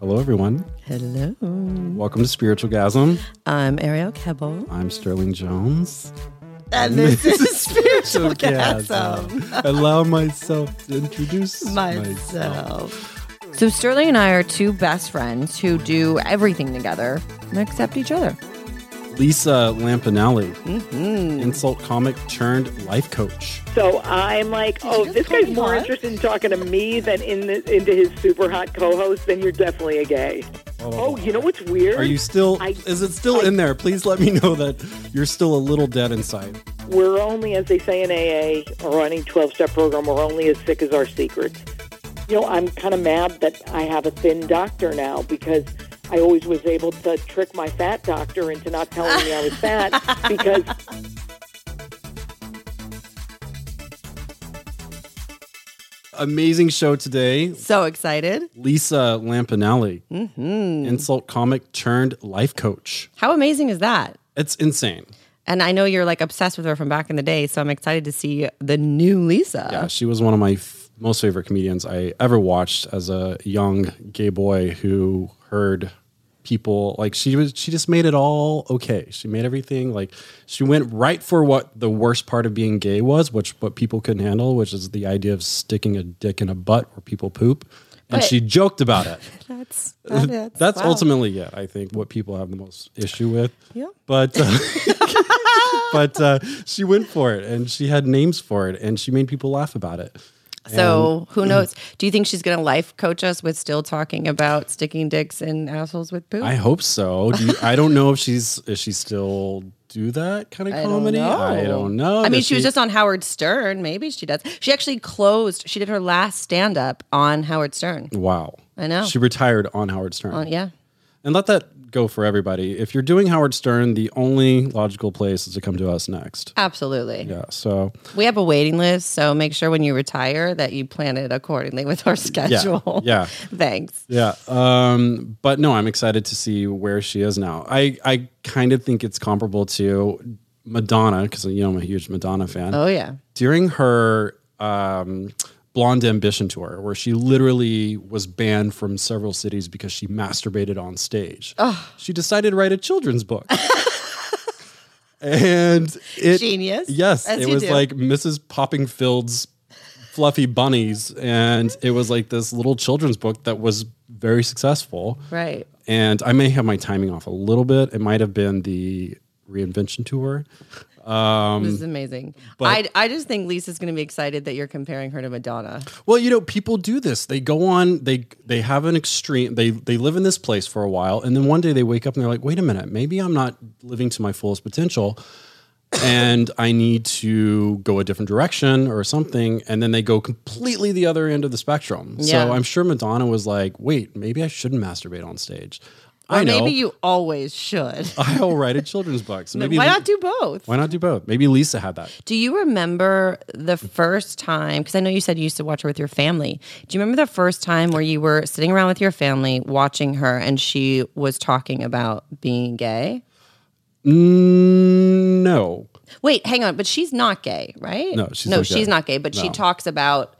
Hello, everyone. Hello. Welcome to Spiritual Gasm. I'm Ariel Kebbel. I'm Sterling Jones. And this is Spiritual Gasm. Allow myself to introduce myself. Myself. So Sterling and I are two best friends who do everything together except each other. Lisa Lampanelli, Mm-hmm. insult comic turned life coach. So I'm like, oh, just this guy's more hot? interested in talking to me than in the, into his super hot co-host. Then you're definitely a gay. Oh, you know what's weird? Are you still? I- is it still I- in there? Please let me know that you're still a little dead inside. We're only, as they say in AA or any 12-step program, we're only as sick as our secrets. You know, I'm kind of mad that I have a thin doctor now because I always was able to trick my fat doctor into not telling me I was fat because Amazing show today. So excited. Lisa Lampanelli, Mm-hmm. insult comic turned life coach. How amazing is that? It's insane. And I know you're like obsessed with her from back in the day, so I'm excited to see the new Lisa. Yeah, she was one of my f- most favorite comedians I ever watched as a young gay boy who heard people like she was she just made it all okay. She made everything like she went right for what the worst part of being gay was, which what people couldn't handle, which is the idea of sticking a dick in a butt where people poop. And But- she joked about it. That's that- That's wow. ultimately it. I think what people have the most issue with. Yeah. But uh, but uh, she went for it, and she had names for it, and she made people laugh about it. So who knows? Do you think she's going to life coach us with still talking about sticking dicks in assholes with poop? I hope so. Do you, I don't know if she's is she still do that kind of comedy. I don't know. I mean, Does she was just on Howard Stern. Maybe she does. She actually closed. She did her last stand up on Howard Stern. wow. I know. She retired on Howard Stern, Uh, yeah. and let that go for everybody. If you're doing Howard Stern, the only logical place is to come to us next. Absolutely. Yeah. So We have a waiting list, so make sure when you retire that you plan it accordingly with our schedule. yeah. Thanks. Yeah. Um, but no, I'm excited to see where she is now. I, I kind of think it's comparable to Madonna because you know I'm a huge Madonna fan. Oh yeah. During her um, Blonde Ambition tour, where she literally was banned from several cities because she masturbated on stage, she decided to write a children's book. and it Genius, Yes, it was do. like Mrs. Poppingfield's fluffy bunnies and it was like this little children's book that was very successful Right. and i may have my timing off a little bit it might have been the reinvention tour this is amazing. Um, I I just think Lisa's going to be excited that you're comparing her to Madonna. well you know people do this they go on they they have an extreme they they live in this place for a while and then one day they wake up and they're like wait a minute maybe i'm not living to my fullest potential and I need to go a different direction or something. And then they go completely the other end of the spectrum. Yeah. So I'm sure Madonna was like, wait, maybe I shouldn't masturbate on stage. Or I know. maybe you always should. I'll write a children's book. So maybe Why not do both? why not do both? Maybe Lisa had that. Do you remember the first time? Because I know you said you used to watch her with your family. Do you remember the first time where you were sitting around with your family watching her and she was talking about being gay? Mm, no. Wait, hang on, but she's not gay, right? No, she's no, not she's gay. not gay. But she talks about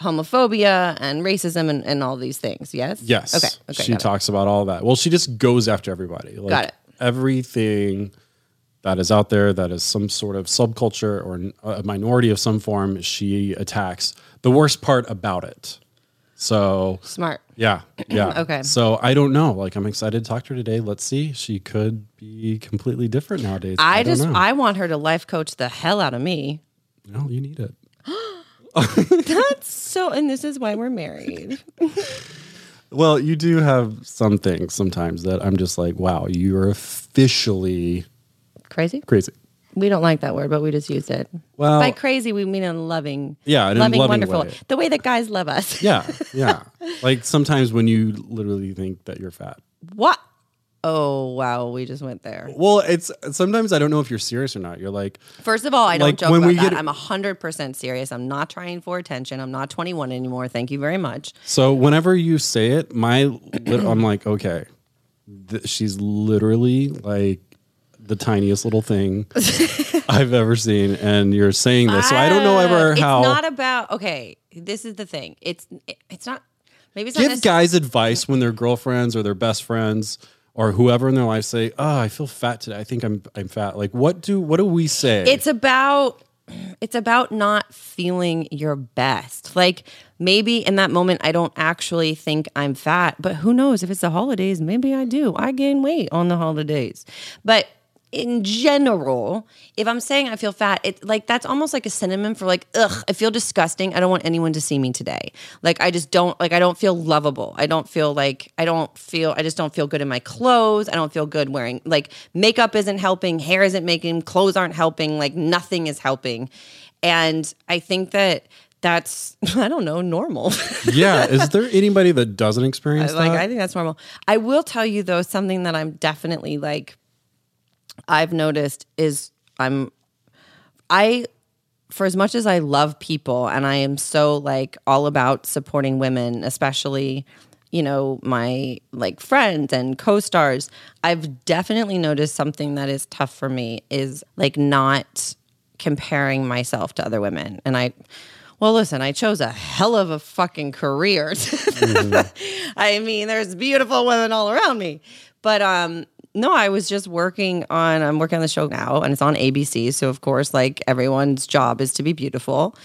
homophobia and racism and, and all these things. Yes. Yes. Okay. Okay. She got it. talks about all that. Well, she just goes after everybody. Like Got it. Everything that is out there that is some sort of subculture or a minority of some form, she attacks. The worst part about it. So Smart. Yeah, yeah. Okay. So I don't know. Like I'm excited to talk to her today. Let's see. She could be completely different nowadays. I, don't just know. I want her to life coach the hell out of me. no, you need it. That's so, and this is why we're married. Well, you do have some things sometimes that I'm just like, wow, you're officially Crazy. crazy. We don't like that word, but we just used it. Well- by crazy we mean in loving. Yeah, in loving, loving wonderful. way. The way that guys love us. Yeah, yeah. like sometimes when you literally think that you're fat. What? Oh wow, we just went there. Well, it's sometimes I don't know if you're serious or not. You're like, First of all, I don't Like, joke when about we that. get- I'm hundred percent serious. I'm not trying for attention. I'm not 21 anymore. Thank you very much. so whenever you say it, my I'm like, okay, th- she's literally like the tiniest little thing I've ever seen, and you're saying this, so I don't know ever Uh, how. It's not about okay. This is the thing. It's it's not. Maybe it's give guys advice when their girlfriends or their best friends or whoever in their life say, "Oh, I feel fat today. I think I'm I'm fat." Like, what do what do we say? it's about it's about not feeling your best. Like maybe in that moment I don't actually think I'm fat, but who knows if it's the holidays, maybe I do. I gain weight on the holidays. But in general, if I'm saying I feel fat, it like that's almost like a synonym for like, ugh, I feel disgusting. I don't want anyone to see me today. Like I just don't like I don't feel lovable. I don't feel like I don't feel I just don't feel good in my clothes. I don't feel good wearing like makeup isn't helping, hair isn't making, clothes aren't helping, like nothing is helping. And I think that that's I don't know, normal. yeah. Is there anybody that doesn't experience like that? I think that's normal. I will tell you though something that I'm definitely like I've noticed is I'm I for as much as I love people and I am so like all about supporting women, especially you know my like friends and co-stars, I've definitely noticed something that is tough for me is like not comparing myself to other women. And I well, listen, I chose a hell of a fucking career. I mean, there's beautiful women all around me. But um no, I was just working on I'm working on the show now and it's on ABC, so of course like everyone's job is to be beautiful.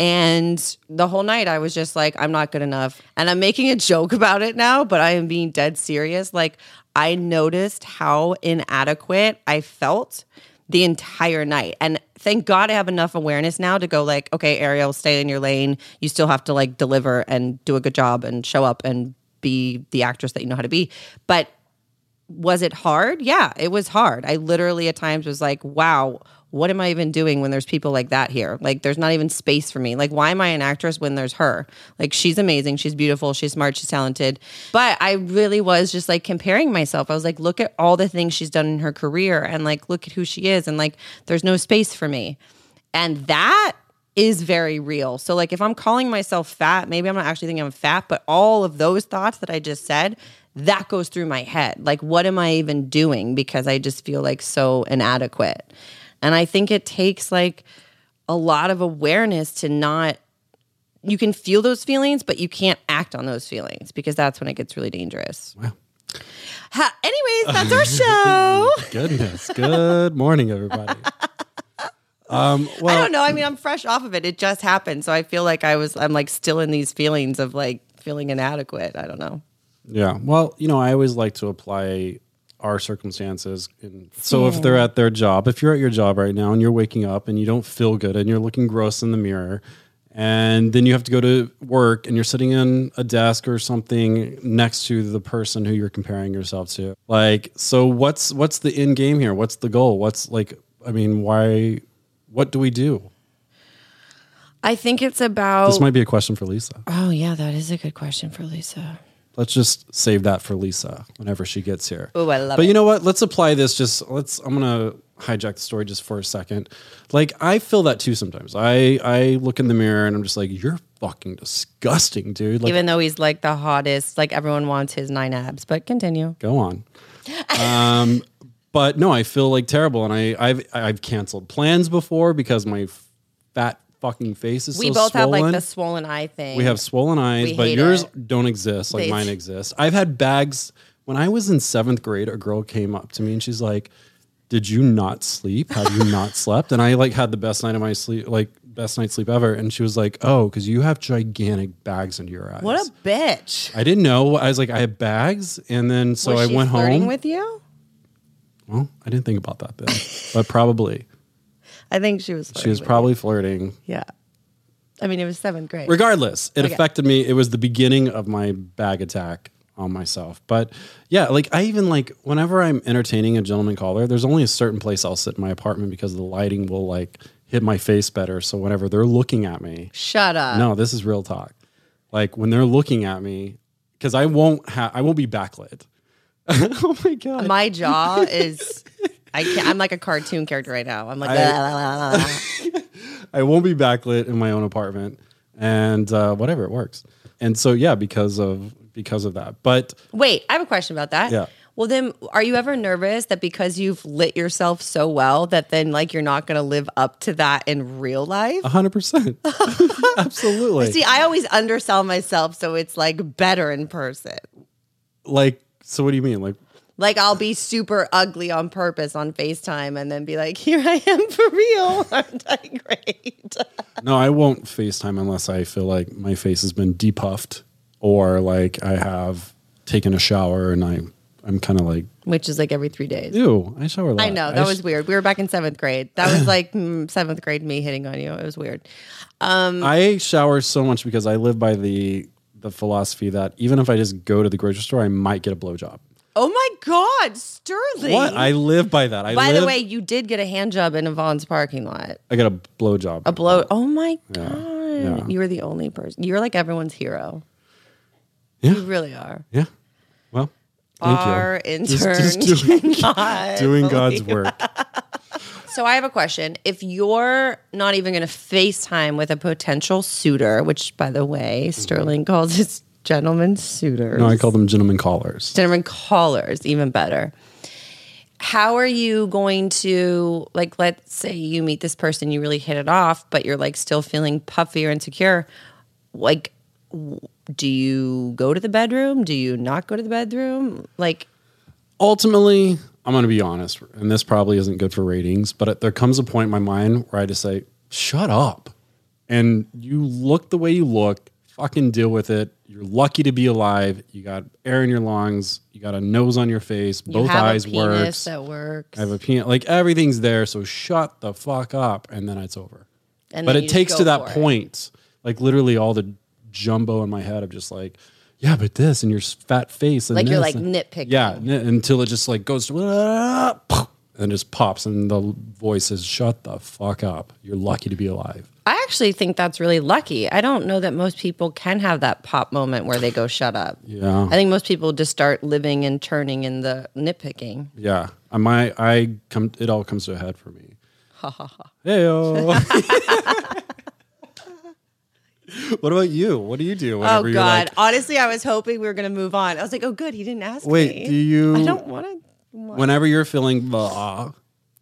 And the whole night I was just like I'm not good enough. And I'm making a joke about it now, but I am being dead serious. Like I noticed how inadequate I felt the entire night. And thank God I have enough awareness now to go like, okay, Ariel, stay in your lane. You still have to like deliver and do a good job and show up and be the actress that you know how to be. But was it hard? Yeah, it was hard. I literally at times was like, wow, what am I even doing when there's people like that here? Like, there's not even space for me. Like, why am I an actress when there's her? Like, she's amazing. She's beautiful. She's smart. She's talented. But I really was just like comparing myself. I was like, look at all the things she's done in her career and like, look at who she is. And like, there's no space for me. And that is very real. So, like, if I'm calling myself fat, maybe I'm not actually thinking I'm fat, but all of those thoughts that I just said, that goes through my head. Like, what am I even doing? Because I just feel like so inadequate. And I think it takes like a lot of awareness to not, you can feel those feelings, but you can't act on those feelings because that's when it gets really dangerous. Wow. Ha- anyways, that's our show. Goodness. Good morning, everybody. Um, well, I don't know. I mean, I'm fresh off of it. It just happened. So I feel like I was, I'm like still in these feelings of like feeling inadequate. I don't know. Yeah. Well, you know, I always like to apply our circumstances. And so if they're at their job, if you're at your job right now and you're waking up and you don't feel good and you're looking gross in the mirror, and then you have to go to work and you're sitting in a desk or something next to the person who you're comparing yourself to. Like, so what's what's the end game here? What's the goal? What's like I mean, why what do we do? I think it's about. This might be a question for Lisa. oh, yeah, that is a good question for Lisa. Let's just save that for Lisa whenever she gets here. Oh, I love but it. you know what? Let's apply this. Just let's. I'm gonna hijack the story just for a second. Like I feel that too sometimes. I I look in the mirror and I'm just like, you're fucking disgusting, dude. Like, Even though he's like the hottest, like everyone wants his nine abs, but continue. go on. Um, but no, I feel like terrible, and I I've I've canceled plans before because my fat fucking face is We so both have like the swollen eye thing. We have swollen eyes, We but hate yours it. don't exist like They- mine exist. I've had bags when I was in seventh grade. A girl came up to me and she's like, "Did you not sleep? Have you not slept?" And I like had the best night of my sleep, like best night's sleep ever. And she was like, "Oh, because you have gigantic bags under your eyes." What a bitch. I didn't know. I was like, I have bags, and then so Was I she went flirting home. with you? well, I didn't think about that then, but probably I think she was. she was probably flirting. Yeah. I mean, it was seventh grade. regardless it Okay. affected me it was the beginning of my bag attack on myself but yeah like i even like whenever i'm entertaining a gentleman caller there's only a certain place i'll sit in my apartment because the lighting will like hit my face better so whenever they're looking at me Shut up. no this is real talk like when they're looking at me because i won't have i won't be backlit oh my god My jaw is. I can't, I'm like a cartoon character right now. I'm like, I-. I won't be backlit in my own apartment, and uh, whatever it works. And so yeah, because of because of that. But wait, I have a question about that. Yeah. Well, then, are you ever nervous that because you've lit yourself so well that then like you're not going to live up to that in real life? A hundred percent. Absolutely. See, I always undersell myself, so it's like better in person. like, so what do you mean? Like, Like I'll be super ugly on purpose on FaceTime and then be like, here I am for real. Aren't I great? no, I won't FaceTime unless I feel like my face has been depuffed or like I have taken a shower and I, I'm kind of like, Which is like every three days. ew, I shower a lot. I know that sh- was weird. We were back in seventh grade. That was like mm, seventh grade me hitting on you. It was weird. I shower so much because I live by the the philosophy that even if I just go to the grocery store, I might get a blowjob. Oh my God, Sterling. What? I live by that. I By live, the way, you did get a hand job in a Vons parking lot. I got a blowjob. A blow. Oh my Yeah, God. yeah. You were the only person. You're like everyone's hero. Yeah. You really are. yeah. Well, thank Our you. intern. Just, just doing, cannot doing God's work. So I have a question. If you're not even going to FaceTime with a potential suitor, which by the way, mm-hmm. Sterling calls his gentlemen suitors. No, I call them gentlemen callers. gentlemen callers, even better. How are you going to like let's say you meet this person, you really hit it off, but you're like still feeling puffy or insecure. Like do you go to the bedroom? Do you not go to the bedroom? Like ultimately, I'm going to be honest, and this probably isn't good for ratings, but there comes a point in my mind where I just say, shut up. And you look the way you look, fucking deal with it. You're lucky to be alive. You got air in your lungs. You got a nose on your face. you Both have eyes a penis works. that works. I have a peanut. Like everything's there. So shut the fuck up. And then it's over. and but it takes to that for it. point, like literally all the jumbo in my head of just like, yeah, but this and your fat face and Like you're like and- nitpicking. Yeah, until it just like goes and just pops and the voice says, "Shut the fuck up! You're lucky to be alive." I actually think that's really lucky. I don't know that most people can have that pop moment where they go shut up. Yeah, I think most people just start living and turning in the nitpicking. yeah. I my I come. It all comes to a head for me. Ha ha ha. Hey What about you? What do you do? Oh God! like, Honestly, I was hoping we were going to move on. I was like, "Oh, good, he didn't ask me. Wait, me." do you? I don't want to. Whenever you're feeling blah,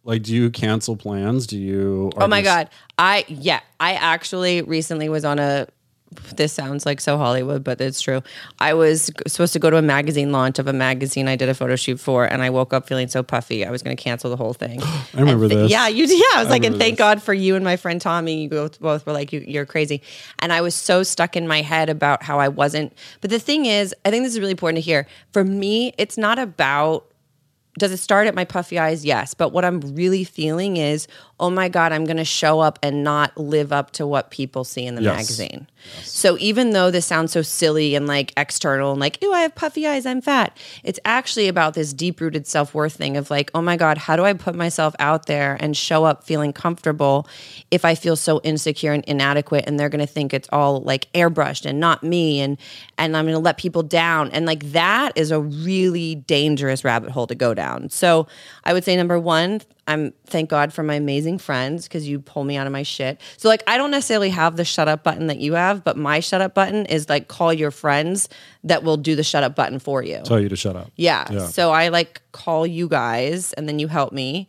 like, do you cancel plans? Do you? Oh my God! I yeah, I actually recently was on a. This sounds like so Hollywood, but it's true. I was supposed to go to a magazine launch of a magazine I did a photo shoot for, and I woke up feeling so puffy. I was going to cancel the whole thing. I remember th- this. Yeah, you. Yeah, I was like, and thank this. God for you and my friend Tommy. You both, both were like, you, you're crazy. And I was so stuck in my head about how I wasn't. But the thing is, I think this is really important to hear. For me, it's not about. Does it start at my puffy eyes? Yes. But what I'm really feeling is, oh my God, I'm going to show up and not live up to what people see in the Yes. magazine. So even though this sounds so silly and like external and like, ooh, I have puffy eyes, I'm fat, it's actually about this deep rooted self worth thing of like, oh my God, how do I put myself out there and show up feeling comfortable if I feel so insecure and inadequate and they're gonna think it's all like airbrushed and not me and and I'm gonna let people down. And like that is a really dangerous rabbit hole to go down. So I would say number one, I'm thank God for my amazing friends because you pull me out of my shit. So like I don't necessarily have the shut up button that you have, but my shut up button is like call your friends that will do the shut up button for you. Tell you to shut up. yeah. Yeah. So I like call you guys and then you help me.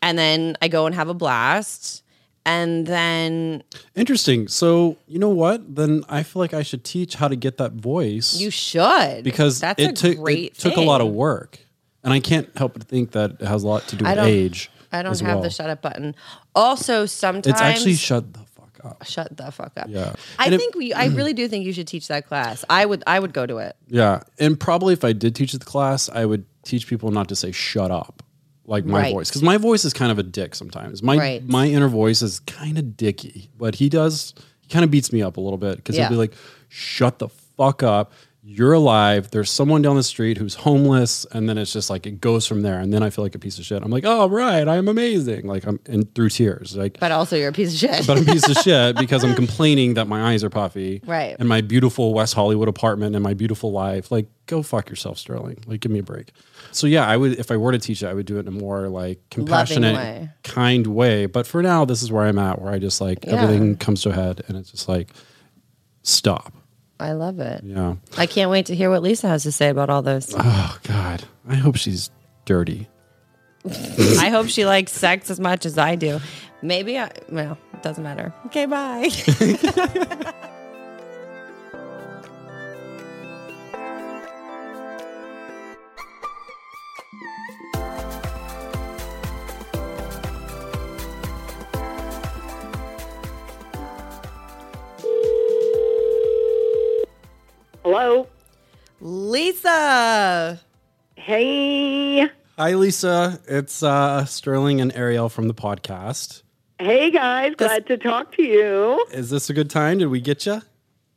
And then I go and have a blast. And then Interesting. So you know what? Then I feel like I should teach how to get that voice. you should because that's it a took great it took a lot of thing. work, and I can't help but think that it has a lot to do I with don't- age. I don't as have well. the shut up button. Also, sometimes It's actually shut the fuck up. shut the fuck up. Yeah. I And it- think we. I really do think you should teach that class. I would. I would go to it. Yeah, and probably if I did teach the class, I would teach people not to say "shut up" like my Right. voice, because my voice is kind of a dick sometimes. My Right. my inner voice is kind of dicky, but he does he kind of beats me up a little bit because Yeah. he'll be like, "Shut the fuck up." You're alive. There's someone down the street who's homeless, and then it's just like it goes from there. And then I feel like a piece of shit. I'm like, "Oh right, I'm amazing." Like I'm and through tears, like But also, you're a piece of shit. but I'm a piece of shit because I'm complaining that my eyes are puffy. Right. And my beautiful West Hollywood apartment and my beautiful life. Like, go fuck yourself, Sterling. Like, give me a break. So yeah, I would if I were to teach it, I would do it in a more like compassionate, way. kind way. But for now, this is where I'm at, where I just like Yeah. everything comes to a head and it's just like stop. I love it. Yeah. I can't wait to hear what Lisa has to say about all this. Oh God. God, I hope she's dirty. I hope she likes sex as much as I do. Maybe I, well, it doesn't matter. Okay, bye. Hello. Lisa. Hey. Hi, Lisa. It's uh, Sterling and Ariel from the podcast. Hey guys, glad to talk to you. Is this a good time? Did we get you?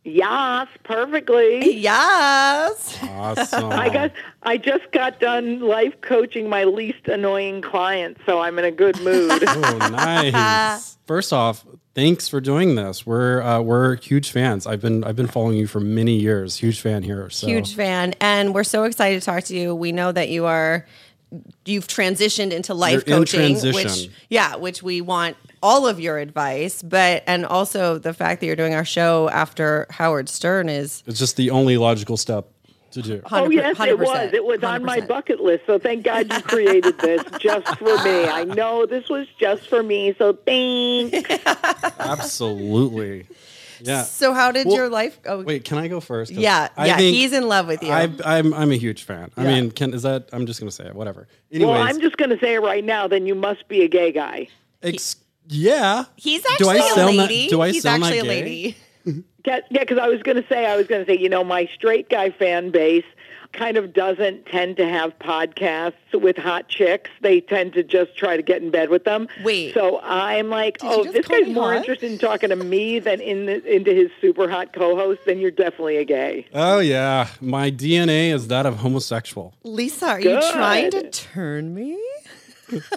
Yes, perfectly. Yes. Awesome. I got I just got done life coaching my least annoying client, so I'm in a good mood. Oh, nice. First off, thanks for doing this. We're uh, we're huge fans. I've been I've been following you for many years. Huge fan here. So. Huge fan. And we're so excited to talk to you. We know that you are you've transitioned into life You're in coaching which yeah which we want all of your advice but and also the fact that you're doing our show after howard stern is It's just the only logical step to do. oh yes, it 100%, was. It was on my bucket list. So thank God you created this just for me. I know this was just for me. So thanks. Absolutely. Yeah. so how did Well, your life oh Wait, can I go first? yeah I yeah think he's in love with you I, I'm I'm a huge fan. I mean, can is that? I'm just gonna say it. Whatever. Anyways, well, I'm just going to say it right now. Then you must be a gay guy. ex- yeah. he's actually a sound that- lady do I he's sound that actually a lady Yeah, because I was going to say, I was going to say, you know, my straight guy fan base kind of doesn't tend to have podcasts with hot chicks. They tend to just try to get in bed with them. Wait. So I'm like, you oh, just this guy's more hot? interested in talking to me than in the, into his super hot co-host. Then you're definitely a gay. Oh yeah. My DNA is that of homosexual. lisa are you trying to turn me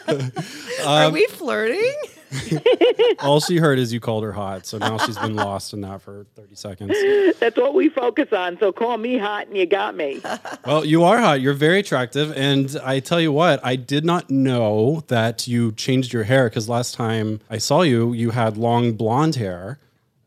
Um, are we flirting All she heard is you called her hot, so now she's been lost in that for 30 seconds. That's what we focus on. So call me hot, and you got me. Well, you are hot. You're very attractive, and I tell you what, I did not know that you changed your hair because last time I saw you, you had long blonde hair,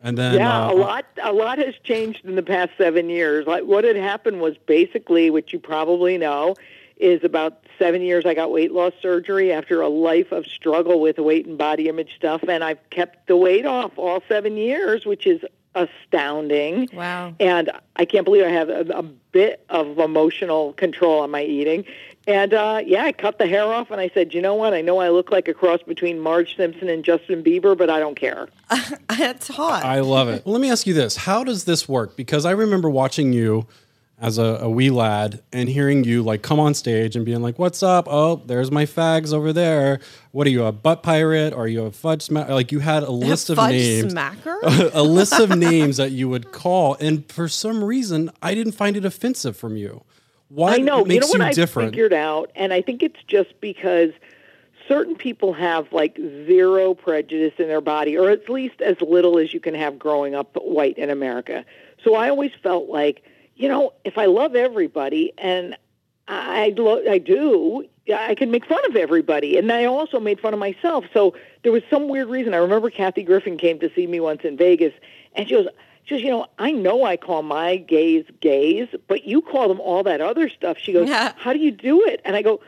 and then Yeah, uh, a lot. A lot has changed in the past seven years. Like what had happened was basically, which you probably know, is about seven years. I got weight loss surgery after a life of struggle with weight and body image stuff, and I've kept the weight off all seven years, which is astounding. Wow. And I can't believe I have a, a bit of emotional control on my eating. And uh, yeah, I cut the hair off, and I said, you know what? I know I look like a cross between Marge Simpson and Justin Bieber, but I don't care. That's hot. I love it. Well, let me ask you this: How does this work? Because I remember watching you as a, a wee lad and hearing you like come on stage and being like, "What's up? Oh, there's my fags over there. What are you, a butt pirate? Or are you a fudge smacker?" Like you had a list of Fudge names. smacker? a list of names that you would call, and for some reason, I didn't find it offensive from you. Why I know. You know what you, I figured out, and I think it's just because certain people have like zero prejudice in their body, or at least as little as you can have growing up white in America. So I always felt like, you know, if I love everybody and I lo- I do. I can make fun of everybody, and I also made fun of myself. So there was some weird reason. I remember Kathy Griffin came to see me once in Vegas, and she goes, "She goes, you know, I know I call my gays gays, but you call them all that other stuff." She goes, Yeah. "How do you do it?" And I go,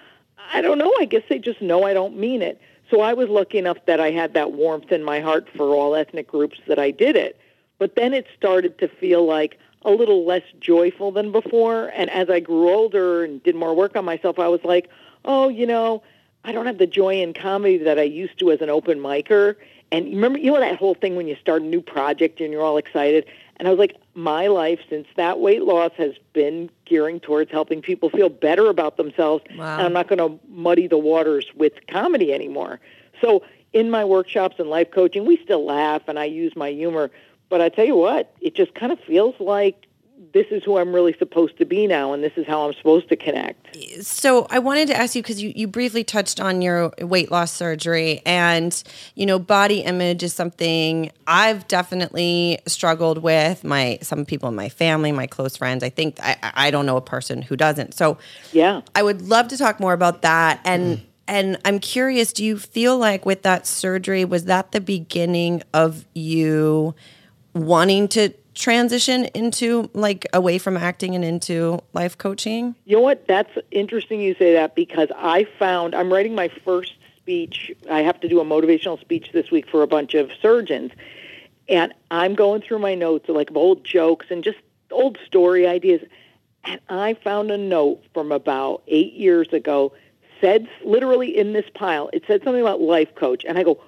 "I don't know. I guess they just know I don't mean it." So I was lucky enough that I had that warmth in my heart for all ethnic groups that I did it. But then it started to feel like a little less joyful than before. And as I grew older and did more work on myself, I was like, oh, you know, I don't have the joy in comedy that I used to as an open micer. And remember, you know, that whole thing when you start a new project and you're all excited. And I was like, my life since that weight loss has been gearing towards helping people feel better about themselves. Wow. And I'm not going to muddy the waters with comedy anymore. So in my workshops and life coaching, we still laugh and I use my humor. But I tell you what, it just kind of feels like this is who I'm really supposed to be now, and this is how I'm supposed to connect. so I wanted to ask you because you, you briefly touched on your weight loss surgery and you know body image is something I've definitely struggled with my some people in my family my close friends I think I, I don't know a person who doesn't so Yeah. I would love to talk more about that and mm. and I'm curious do you feel like with that surgery was that the beginning of you wanting to transition into like away from acting and into life coaching? You know what? That's interesting you say that because I found I'm writing my first speech. I have to do a motivational speech this week for a bunch of surgeons. And I'm going through my notes like of old jokes and just old story ideas. And I found a note from about eight years ago, said literally in this pile, it said something about life coach. And I go,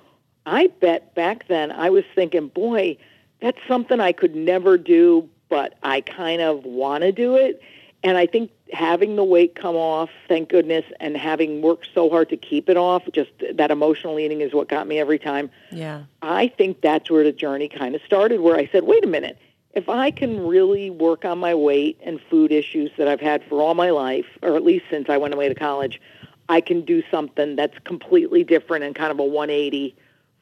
I bet back then I was thinking, boy, that's something I could never do, but I kind of want to do it. And I think having the weight come off, thank goodness, and having worked so hard to keep it off, just that emotional eating is what got me every time. Yeah. I think that's where the journey kind of started, where I said, wait a minute, if I can really work on my weight and food issues that I've had for all my life, or at least since I went away to college, I can do something that's completely different and kind of a 180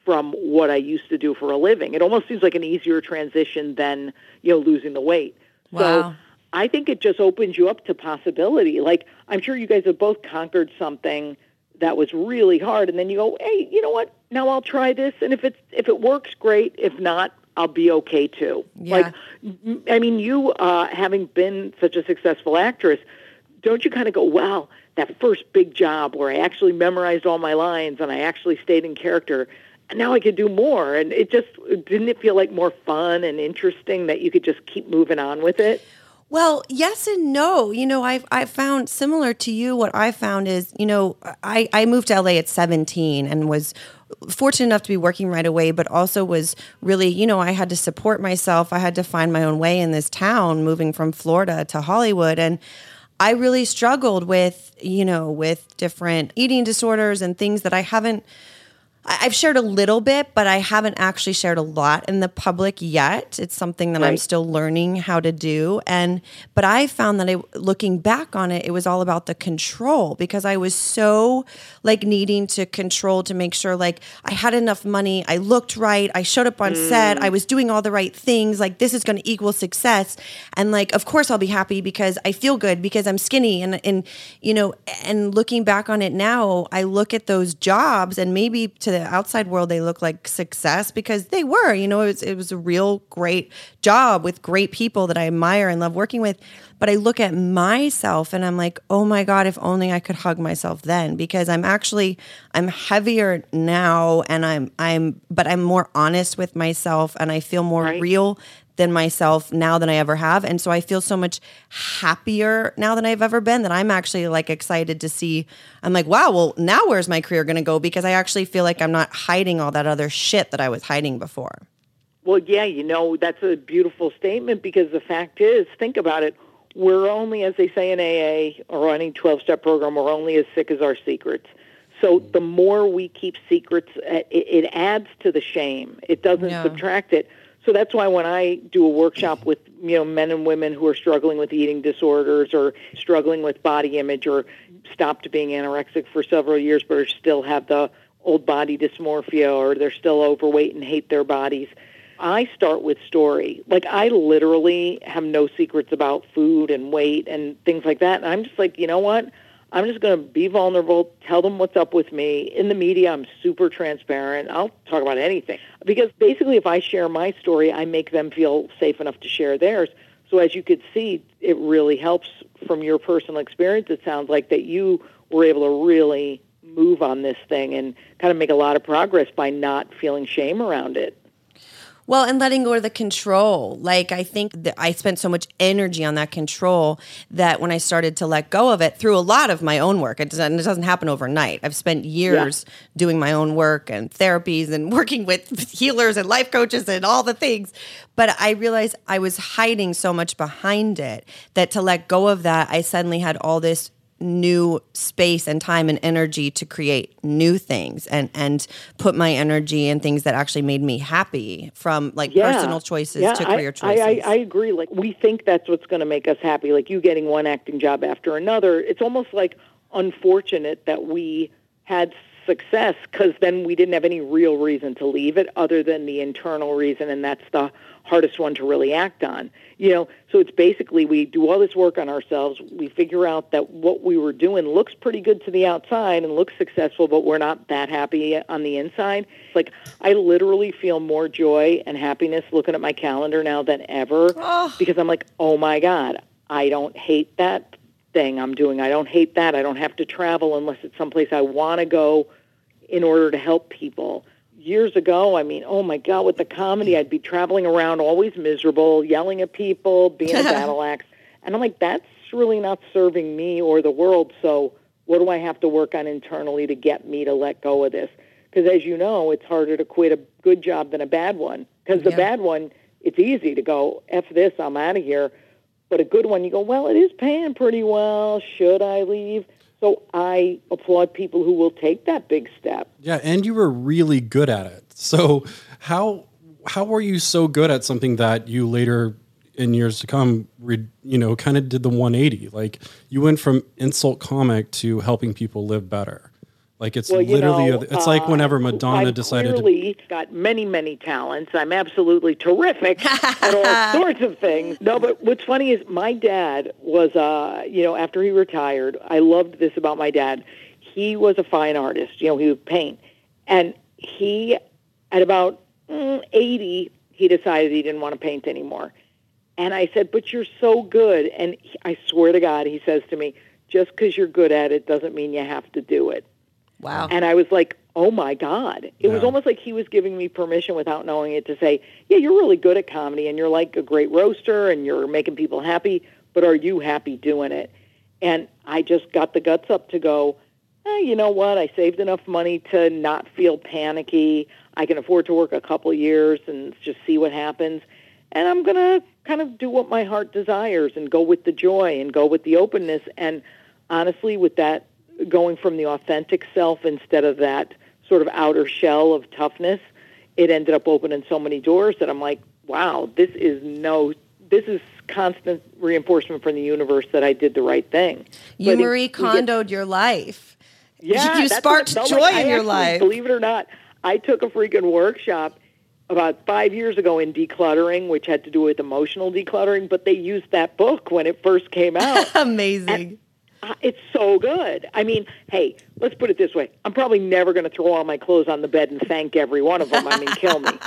from what I used to do for a living. It almost seems like an easier transition than, you know, losing the weight. Wow. So I think it just opens you up to possibility. Like I'm sure you guys have both conquered something that was really hard and then you go, "Hey, you know what? Now I'll try this and if it's if it works great, if not, I'll be okay too." Yeah. Like I mean, you uh having been such a successful actress, don't you kind of go, "Wow, that first big job where I actually memorized all my lines and I actually stayed in character, now I could do more." And it just didn't it feel like more fun and interesting that you could just keep moving on with it? Well, yes and no. You know, I've I found similar to you. What I found is, you know, I I moved to LA at 17 and was fortunate enough to be working right away, but also was really, you know, I had to support myself. I had to find my own way in this town, moving from Florida to Hollywood, and I really struggled with, you know, with different eating disorders and things that I haven't. I've shared a little bit, but I haven't actually shared a lot in the public yet. It's something that I'm still learning how to do. And but I found that I looking back on it, it was all about the control because I was so like needing to control to make sure like I had enough money, I looked right, I showed up on set, I mm. was doing all the right things, like this is going to equal success. And like of course I'll be happy because I feel good because I'm skinny and and you know, and looking back on it now, I look at those jobs and maybe to the outside world they look like success because they were, you know, it was it was a real great job with great people that I admire and love working with. But I look at myself and I'm like, oh my God, if only I could hug myself then because I'm actually I'm heavier now and I'm I'm but I'm more honest with myself and I feel more Right. real than myself now than I ever have. And so I feel so much happier now than I've ever been that I'm actually like excited to see. I'm like, wow, well, now where's my career going to go? Because I actually feel like I'm not hiding all that other shit that I was hiding before. Well, yeah, you know, that's a beautiful statement because the fact is, think about it. We're only, as they say in AA or any 12 step program, we're only as sick as our secrets. So mm-hmm. the more we keep secrets, it, it adds to the shame. It doesn't Yeah. subtract it. So that's why when I do a workshop with you know men and women who are struggling with eating disorders or struggling with body image or stopped being anorexic for several years but are still have the old body dysmorphia or they're still overweight and hate their bodies, I start with story. Like I literally have no secrets about food and weight and things like that. And I'm just like, you know what? I'm just going to be vulnerable, tell them what's up with me. In the media, I'm super transparent. I'll talk about anything. Because basically, if I share my story, I make them feel safe enough to share theirs. So as you could see, it really helps from your personal experience. It sounds like that you were able to really move on this thing and kind of make a lot of progress by not feeling shame around it. Well, and letting go of the control. Like I think that I spent so much energy on that control that when I started to let go of it through a lot of my own work, it doesn't, it doesn't happen overnight. I've spent years doing my own work and therapies and working with healers and life coaches and all the things. But I realized I was hiding so much behind it that to let go of that, I suddenly had all this new space and time and energy to create new things and and put my energy in things that actually made me happy from like personal choices Yeah, to career I, choices. I, I agree. Like we think that's what's going to make us happy. Like you getting one acting job after another. It's almost like unfortunate that we had success because then we didn't have any real reason to leave it other than the internal reason, and that's the hardest one to really act on. You know, so it's basically we do all this work on ourselves. We figure out that what we were doing looks pretty good to the outside and looks successful, but we're not that happy on the inside. Like I literally feel more joy and happiness looking at my calendar now than ever because I'm like, oh my god, I don't hate that thing I'm doing. I don't hate that. I don't have to travel unless it's someplace I want to go in order to help people years ago, I mean, oh my God, with the comedy, I'd be traveling around always miserable, yelling at people, being a battle axe. And I'm like, that's really not serving me or the world. So what do I have to work on internally to get me to let go of this? Because as you know, it's harder to quit a good job than a bad one. Because the Yeah. bad one, it's easy to go, F this, I'm out of here. But a good one, you go, well, it is paying pretty well. Should I leave? So I applaud people who will take that big step. Yeah, and you were really good at it. So how how were you so good at something that you later in years to come, you know, kind of did the 180? Like you went from insult comic to helping people live better. Like it's Well, you literally, know, it's like uh, whenever Madonna I've decided to. clearly got many, many talents. I'm absolutely terrific at all sorts of things. No, but what's funny is my dad was, uh, you know, after he retired, I loved this about my dad. He was a fine artist. You know, he would paint, and he, at about mm, 80, he decided he didn't want to paint anymore. And I said, "But you're so good." And he, I swear to God, he says to me, "Just because you're good at it doesn't mean you have to do it." Wow. And I was like, oh my God. It was almost like he was giving me permission without knowing it to say, yeah, you're really good at comedy and you're like a great roaster and you're making people happy, but are you happy doing it? And I just got the guts up to go, eh, you know what? I saved enough money to not feel panicky. I can afford to work a couple years and just see what happens. And I'm going to kind of do what my heart desires and go with the joy and go with the openness. And honestly, with that, going from the authentic self instead of that sort of outer shell of toughness, it ended up opening so many doors that I'm like, wow, this is no, this is constant reinforcement from the universe that I did the right thing. you But Marie we get- Kondoed your life. yeah, you sparked joy like. I in your actually, life. Believe it or not, I took a freaking workshop about five years ago in decluttering, which had to do with emotional decluttering, but they used that book when it first came out. Amazing. Uh, Uh, it's so good. I mean, hey, let's put it this way. I'm probably never going to throw all my clothes on the bed and thank every one of them. I mean, kill me.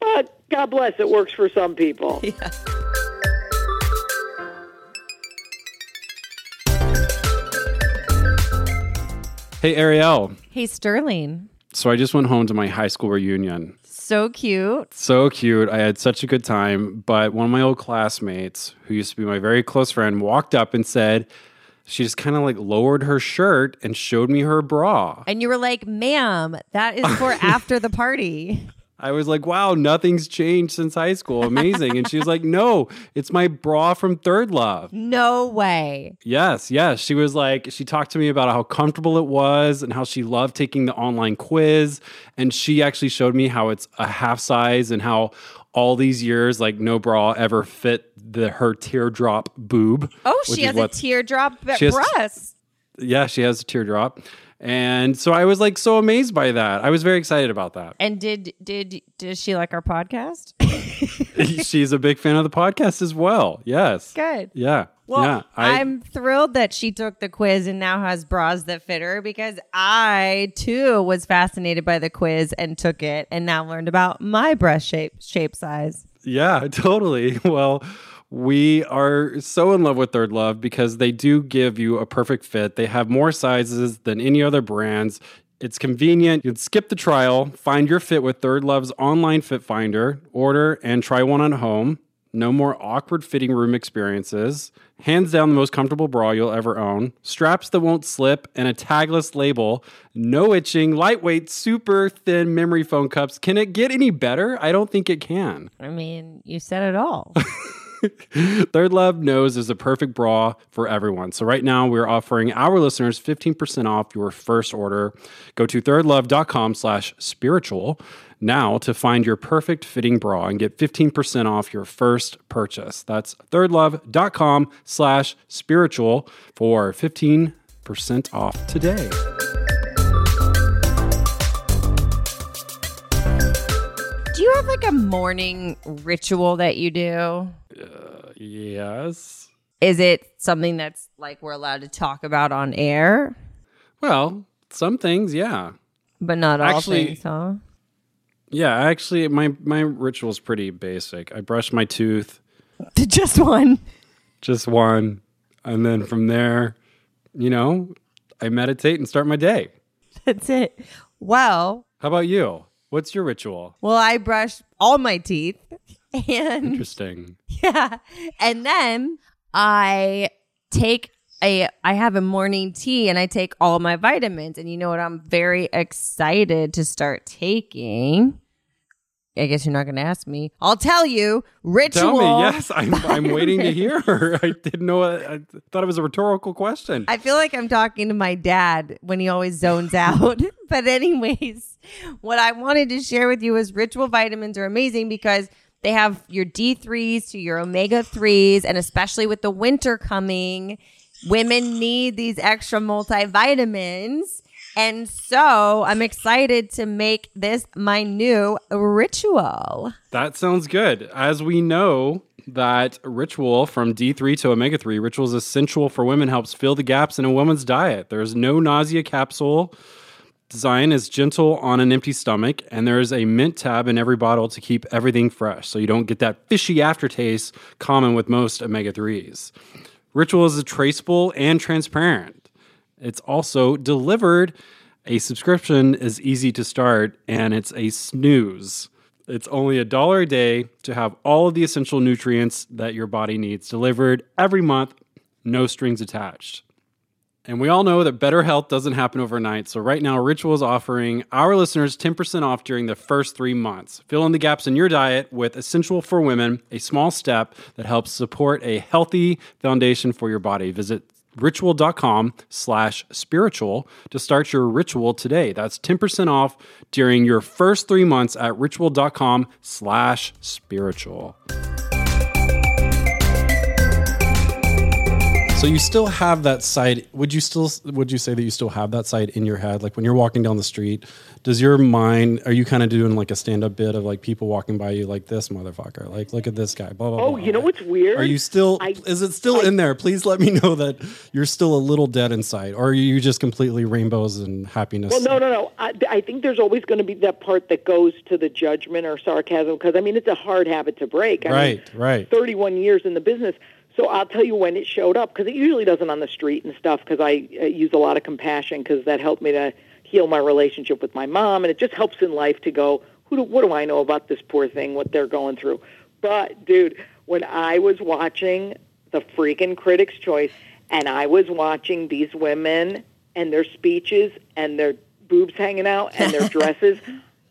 But God bless, it works for some people. Hey, Ariel. hey, Sterling. So I just went home to my high school reunion. So cute. So cute. I had such a good time. But one of my old classmates, who used to be my very close friend, walked up and said, she just kind of like lowered her shirt and showed me her bra. And you were like, ma'am, that is for after the party. I was like, wow, nothing's changed since high school. Amazing. and she was like, no, it's my bra from ThirdLove. No way. Yes, yes. She was like, she talked to me about how comfortable it was and how she loved taking the online quiz. And she actually showed me how it's a half size and how all these years, like no bra ever fit the her teardrop boob. Oh, she has a teardrop has- breast. Yeah, she has a teardrop. And so I was like so amazed by that. I was very excited about that. And did did does she like our podcast? She's a big fan of the podcast as well. Yes. Good. Yeah. Well, yeah. I, I'm thrilled that she took the quiz and now has bras that fit her because I too was fascinated by the quiz and took it and now learned about my breast shape shape size. Yeah, totally. Well, we are so in love with ThirdLove because they do give you a perfect fit. They have more sizes than any other brands. It's convenient. You can skip the trial, find your fit with ThirdLove's online fit finder, order and try one on home. No more awkward fitting room experiences. Hands down, the most comfortable bra you'll ever own. Straps that won't slip, and a tagless label. No itching, lightweight, super thin memory foam cups. Can it get any better? I don't think it can. I mean, you said it all. ThirdLove knows is a perfect bra for everyone. So right now we're offering our listeners 15% off your first order. Go to thirdlove.com slash spiritual now to find your perfect fitting bra and get 15% off your first purchase. That's thirdlove.com slash spiritual for 15% off today. Do you have like a morning ritual that you do? Yes. Is it something that's like we're allowed to talk about on air, Well, some things, yeah. but not all Actually- things, huh? Yeah, actually my my ritual's pretty basic. I brush my tooth, Just one. just one, and then from there, you know, I meditate and start my day. That's it. Well, How about you? What's your ritual? well, I brush all my teeth and Interesting. Yeah. And then I take a I have a morning tea and I take all my vitamins. And you know what I'm very excited to start taking? I guess you're not gonna ask me. I'll tell you. Ritual. Tell me. Yes, I'm I'm waiting to hear. I didn't know. I thought it was a rhetorical question. I feel like I'm talking to my dad when he always zones out. but anyways, what I wanted to share with you is ritual vitamins are amazing because they have your D3s to your omega 3s and especially with the winter coming, women need these extra multivitamins. And so I'm excited to make this my new ritual. That sounds good. As we know, that ritual from D3 to omega 3, ritual is essential for women, helps fill the gaps in a woman's diet. There's no nausea capsule. Design is gentle on an empty stomach, and there's a mint tab in every bottle to keep everything fresh so you don't get that fishy aftertaste common with most omega 3s. Ritual is traceable and transparent. It's also delivered. A subscription is easy to start and it's a snooze. It's only a dollar a day to have all of the essential nutrients that your body needs delivered every month, no strings attached. And we all know that better health doesn't happen overnight. So, right now, Ritual is offering our listeners 10% off during the first three months. Fill in the gaps in your diet with Essential for Women, a small step that helps support a healthy foundation for your body. Visit ritual.com slash spiritual to start your ritual today. That's 10% off during your first three months at ritual.com slash spiritual. So you still have that side. Would you still would you say that you still have that side in your head? Like when you're walking down the street, does your mind are you kind of doing like a stand up bit of like people walking by you like this motherfucker? Like look at this guy. Blah blah. Oh, blah. you know what's weird? Are you still? I- is it still I- in there? Please let me know that you're still a little dead inside, or are you just completely rainbows and happiness? Well, no, no, no. I, I think there's always going to be that part that goes to the judgment or sarcasm because I mean it's a hard habit to break. I Right, mean, right. 31 years in the business. So I'll tell you when it showed up because it usually doesn't on the street and stuff because I uh, use a lot of compassion because that helped me to heal my relationship with my mom and it just helps in life to go, who do, what do I know about this poor thing, what they're going through? But dude, when I was watching the freaking Critics' Choice and I was watching these women and their speeches and their boobs hanging out and their dresses,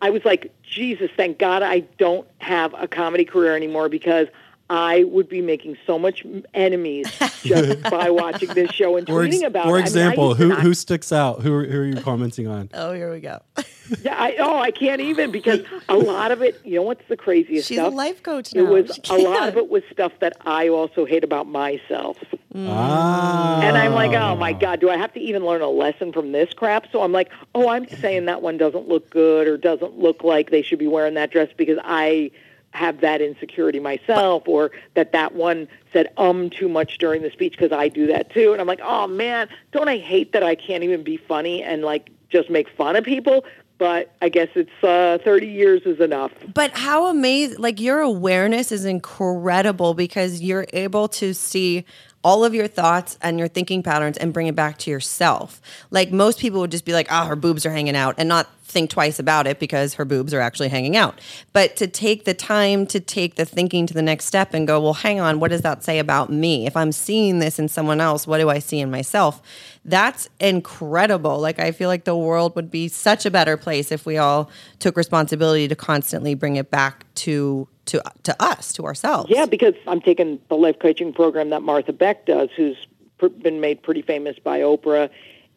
I was like, Jesus, thank God I don't have a comedy career anymore because I would be making so much enemies just by watching this show and For, ex- tweeting about for it. I mean, I example, who not- who sticks out? Who, who are you commenting on? Oh, here we go. Yeah, I, oh, I can't even because a lot of it. You know what's the craziest She's stuff? a life coach now. It was a lot of it was stuff that I also hate about myself. Ah, And I'm like, oh my God, do I have to even learn a lesson from this crap? So I'm like, oh, I'm saying that one doesn't look good or doesn't look like they should be wearing that dress because I have that insecurity myself or that that one said um too much during the speech because I do that too. And I'm like, oh man, don't I hate that I can't even be funny and like just make fun of people? But I guess it's uh, 30 years is enough. But how amazing! Like your awareness is incredible because you're able to see all of your thoughts and your thinking patterns and bring it back to yourself. Like most people would just be like, "Ah, her boobs are hanging out," and not think twice about it because her boobs are actually hanging out. But to take the time to take the thinking to the next step and go, "Well, hang on, what does that say about me? If I'm seeing this in someone else, what do I see in myself?" That's incredible. Like I feel like the world would be such a better place if we all took responsibility to constantly bring it back to to to us, to ourselves. Yeah, because I'm taking the life coaching program that Martha Beck does, who's been made pretty famous by Oprah.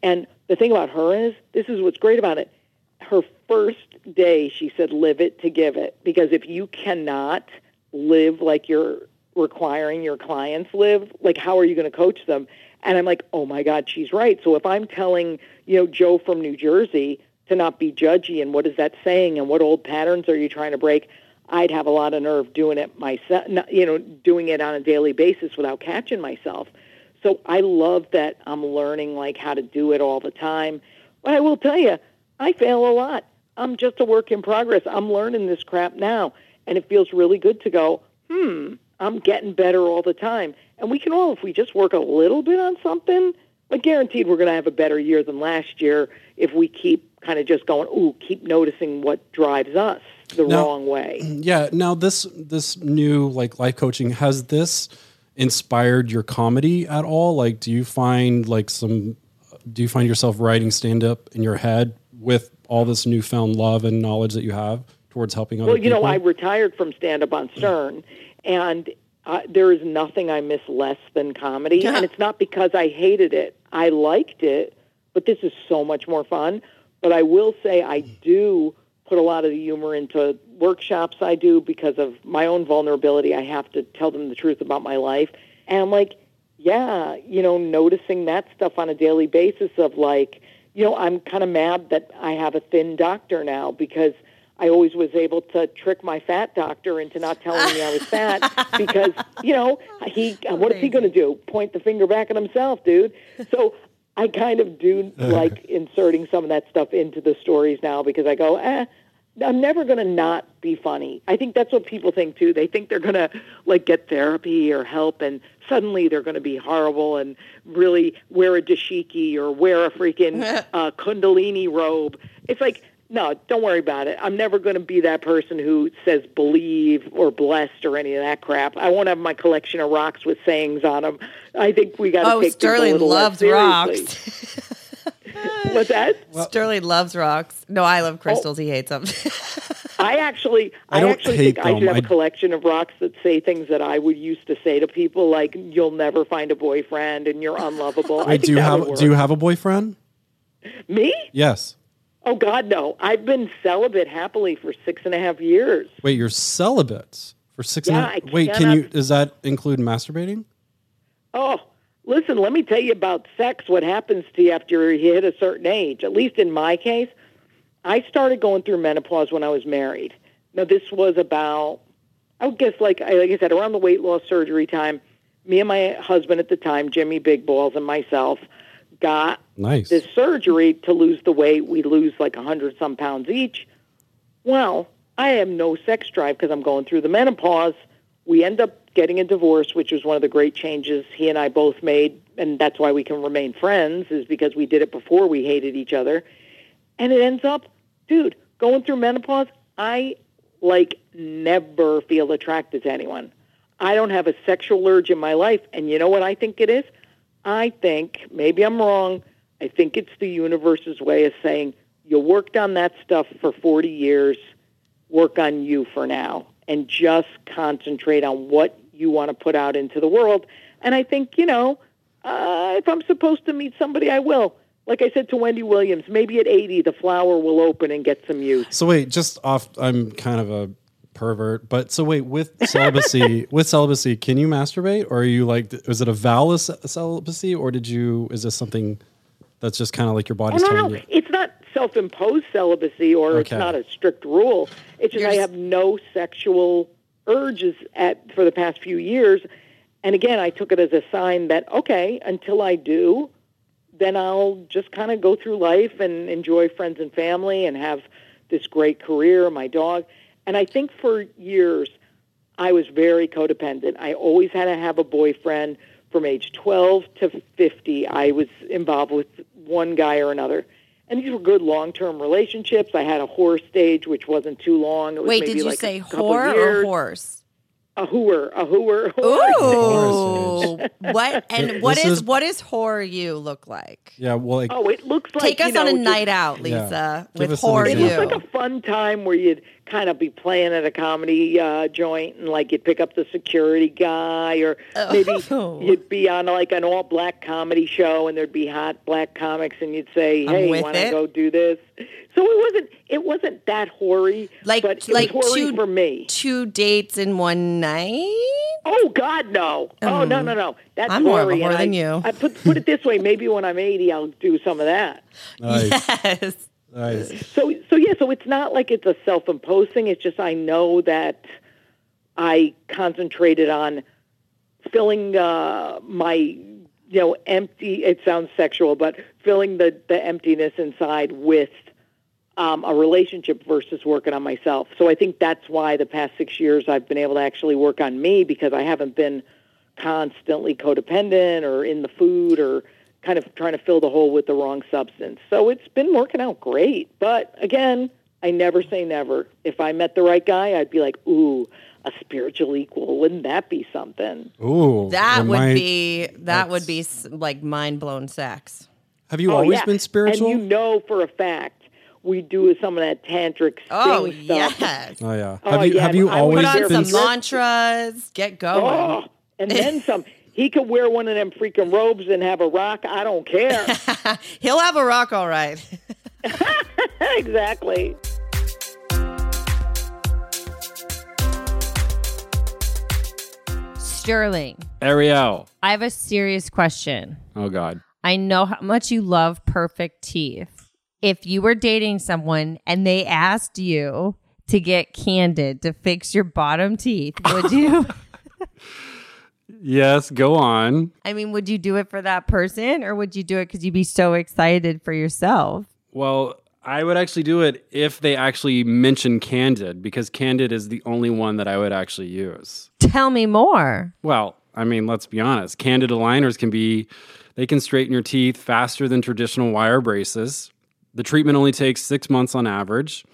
And the thing about her is, this is what's great about it. Her first day, she said, live it to give it. Because if you cannot live like you're requiring your clients live, like how are you going to coach them? And I'm like, oh my God, she's right. So if I'm telling, you know, Joe from New Jersey to not be judgy and what is that saying and what old patterns are you trying to break? I'd have a lot of nerve doing it myself, you know, doing it on a daily basis without catching myself. So I love that I'm learning like how to do it all the time. But I will tell you, I fail a lot. I'm just a work in progress. I'm learning this crap now, and it feels really good to go, hmm, I'm getting better all the time. And we can all, if we just work a little bit on something, like guaranteed we're going to have a better year than last year if we keep kind of just going, ooh, keep noticing what drives us the Now- wrong way. Yeah. Now this this new like life coaching has this inspired your comedy at all? Like, do you find like some? Do you find yourself writing stand up in your head with all this newfound love and knowledge that you have towards helping other Well, you know. I retired from stand up on Stern, and uh, there is nothing I miss less than comedy. and it's not because I hated it, I liked it, but this is so much more fun. But I will say, I do put a lot of the humor into workshops I do because of my own vulnerability. I have to tell them the truth about my life. And I'm like, yeah, you know, noticing that stuff on a daily basis of like, you know, I'm kind of mad that I have a thin doctor now because I always was able to trick my fat doctor into not telling me I was fat because, you know, he what is he going to do? Point the finger back at himself, dude. So I kind of do like inserting some of that stuff into the stories now because I go, eh, I'm never going to not be funny. I think that's what people think too. They think they're going to like get therapy or help and suddenly they're going to be horrible and really wear a dashiki or wear a freaking uh, kundalini robe. It's like, no, don't worry about it. I'm never going to be that person who says believe or blessed or any of that crap. I won't have my collection of rocks with sayings on them. I think we got to Oh, take people a Sterling little loves rocks. What's that? Sterling loves rocks. No, I love oh. crystals. He hates them. I actually, I I, don't actually hate think I should have a I- collection of rocks that say things that I would used to say to people, like "You'll never find a boyfriend" and "You're unlovable." I Wait, think do you have do you have a boyfriend? me? Yes. Oh God, no! I've been celibate happily for six and a half years. Wait, you're celibate for six and a Yeah, I Wait, can you? Does that include masturbating? Oh, listen, let me tell you about sex. What happens to you after you hit a certain age? At least in my case, I started going through menopause when I was married. Now, this was about, I would guess, like, I- like I said, around the weight loss surgery time. Me and my husband at the time, Jimmy Big Balls, and myself got Nice. this surgery to lose the weight. We lose like a hundred some pounds each. Well, I have no sex drive because I'm going through the menopause. We end up getting a divorce, which was one of the great changes he and I both made, and that's why we can remain friends, is because we did it before we hated each other. And it ends up, dude, going through menopause, I like never feel attracted to anyone. I don't have a sexual urge in my life. And you know what I think it is? I think, maybe I'm wrong, I think it's the universe's way of saying, you worked on that stuff for 40 years, work on you for now, and just concentrate on what you want to put out into the world. And I think, you know, uh, if I'm supposed to meet somebody, I will. Like I said to Wendy Williams, maybe at 80, the flower will open and get some use. So wait, just off. I'm kind of a pervert, but so wait, with celibacy, with celibacy, can you masturbate, or are you like, is it a vow of celibacy, or did you? Is this something that's just kind of like your Oh, body's no, telling no. you? It's not self imposed celibacy or it's not a strict rule. It's just I You're s- have no sexual urges at for the past few years. And again, I took it as a sign that, okay, until I do, then I'll just kind of go through life and enjoy friends and family and have this great career, my dog. And I think for years, I was very codependent. I always had to have a boyfriend from age 12 to 50. I was involved with one guy or another. And these were good long term relationships. I had a whore stage, which wasn't too long. It was Wait, maybe did you like say whore or horse? A hooer, a hooer. a. Ooh, what and what This is, is- what is whore you look like? Yeah, well, like, Oh, it looks like Take you us on a just- night out, Lisa, Give with us an whore It looks like a fun time where you'd kind of be playing at a comedy uh, joint and like you'd pick up the security guy or maybe Oh. you'd be on like an all black comedy show and there'd be hot black comics and you'd say, "Hey, with want to go do this?" So it wasn't it wasn't that hoary, Like- but it like was hoary two- for me. Two dates in one night. Oh God, no! Oh no, no, no! That's I'm more of a hoary, whore than I- you. I put put it this way: maybe when I'm 80, I'll do some of that. nice. Yes. Nice. So so yeah, so it's not like it's a self-imposed thing. It's just I know that I concentrated on filling uh, my you know empty. It sounds sexual, but filling the the emptiness inside with um, a relationship versus working on myself. So I think that's why the past six years I've been able to actually work on me because I haven't been constantly codependent or in the food or kind of trying to fill the hole with the wrong substance. So it's been working out great. But again, I never say never. If I met the right guy, I'd be like, ooh, a spiritual equal. Wouldn't that be something? Ooh, That would I- be that would be like mind blown sex. Have you Oh, always yeah. been spiritual? And you know for a fact we do some of that tantric sting Oh stuff. yes. oh yeah. Oh, have you yeah, have oh, you I always Put on been? some mantras. Get going. Oh, and then some. He could wear one of them freaking robes and have a rock. I don't care. He'll have a rock, all right. exactly. Sterling, Ariel. I have a serious question. Oh God. I know how much you love perfect teeth. If you were dating someone and they asked you to get candid to fix your bottom teeth, would you? Yes. Go on. I mean, would you do it for that person or would you do it because you'd be so excited for yourself? Well, I would actually do it if they actually mention Candid because Candid is the only one that I would actually use. Tell me more. Well, I mean, let's be honest. Candid aligners can be, they can straighten your teeth faster than traditional wire braces. The treatment only takes six months on average.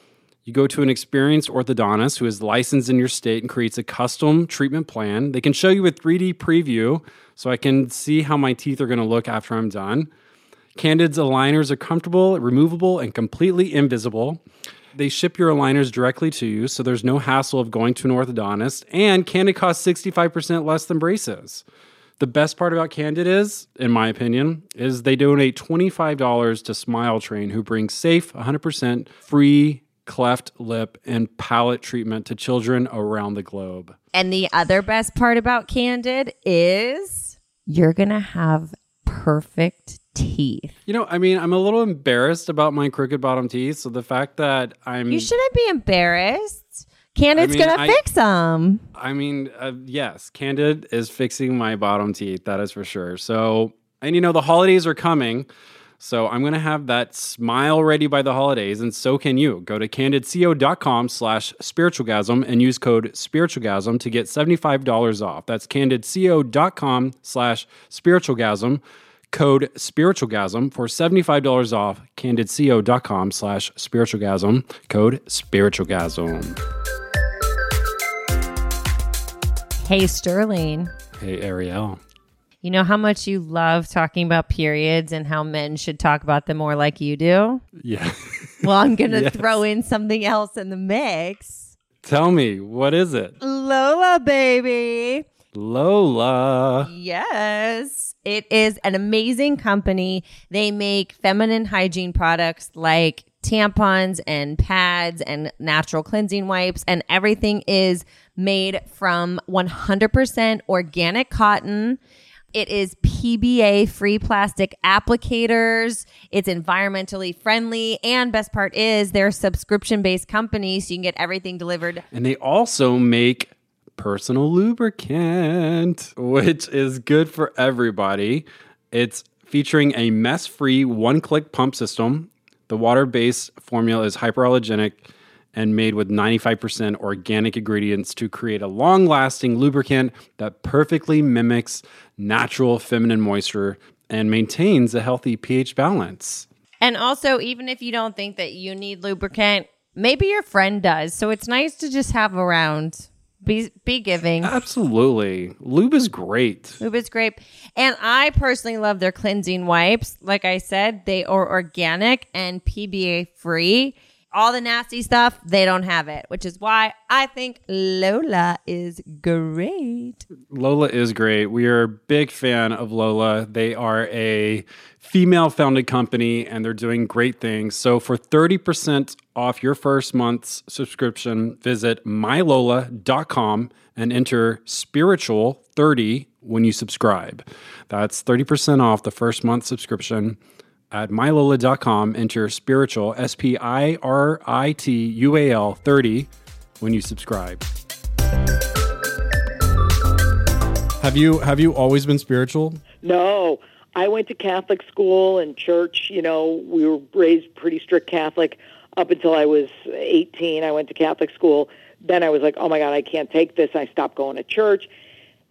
You go to an experienced orthodontist who is licensed in your state and creates a custom treatment plan. They can show you a 3D preview so I can see how my teeth are going to look after I'm done. Candid's aligners are comfortable, removable, and completely invisible. They ship your aligners directly to you, so there's no hassle of going to an orthodontist. And Candid costs 65% less than braces. The best part about Candid is, in my opinion, is they donate $25 to Smile Train, who brings safe, 100% free cleft lip and palate treatment to children around the globe. And the other best part about Candid is you're going to have perfect teeth. You know, I mean, I'm a little embarrassed about my crooked bottom teeth. So the fact that I'm, You shouldn't be embarrassed. Candid's I mean, to I- fix them. I mean, uh, yes, Candid is fixing my bottom teeth. That is for sure. So, and you know, the holidays are coming. So I'm going to have that smile ready by the holidays, and so can you. Go to candidco.com slash spiritualgasm and use code spiritualgasm to get $75 off. That's candidco.com slash spiritualgasm, code spiritualgasm for $75 off. candidco.com slash spiritualgasm, code spiritualgasm. Hey, Sterling. Hey, Ariel. You know how much you love talking about periods and how men should talk about them more like you do? Yeah. Well, I'm going to Yes. throw in something else in the mix. Tell me, what is it? Lola, baby. Lola. Yes. It is an amazing company. They make feminine hygiene products like tampons and pads and natural cleansing wipes, and everything is made from 100% organic cotton. It is PBA free plastic applicators. It's environmentally friendly. And best part is they're subscription based company, so you can get everything delivered And they also make personal lubricant, which is good for everybody. It's featuring a mess free one click pump system. The water based formula is hyperallergenic and made with 95% organic ingredients to create a long lasting lubricant that perfectly mimics natural feminine moisture and maintains a healthy pH balance. And also, even if you don't think that you need lubricant, maybe your friend does. So it's nice to just have around. Be be giving. Absolutely. Lube is great. Lube is great. And I personally love their cleansing wipes. Like I said, they are organic and PBA free. All the nasty stuff, they don't have it, which is why I think Lola is great. Lola is great. We are a big fan of Lola. They are a female founded company and they're doing great things. So for 30% off your first month's subscription, visit mylola.com and enter spiritual30 when you subscribe. That's 30% off the first month subscription. At mylola.com. Enter spiritual, S P I R I T U A L 30 when you subscribe. Have you have you always been spiritual? No, I went to Catholic school and church. You know, we were raised pretty strict Catholic up until I was 18. I went to Catholic school. Then I was like, oh my God, I can't take this. I stopped going to church.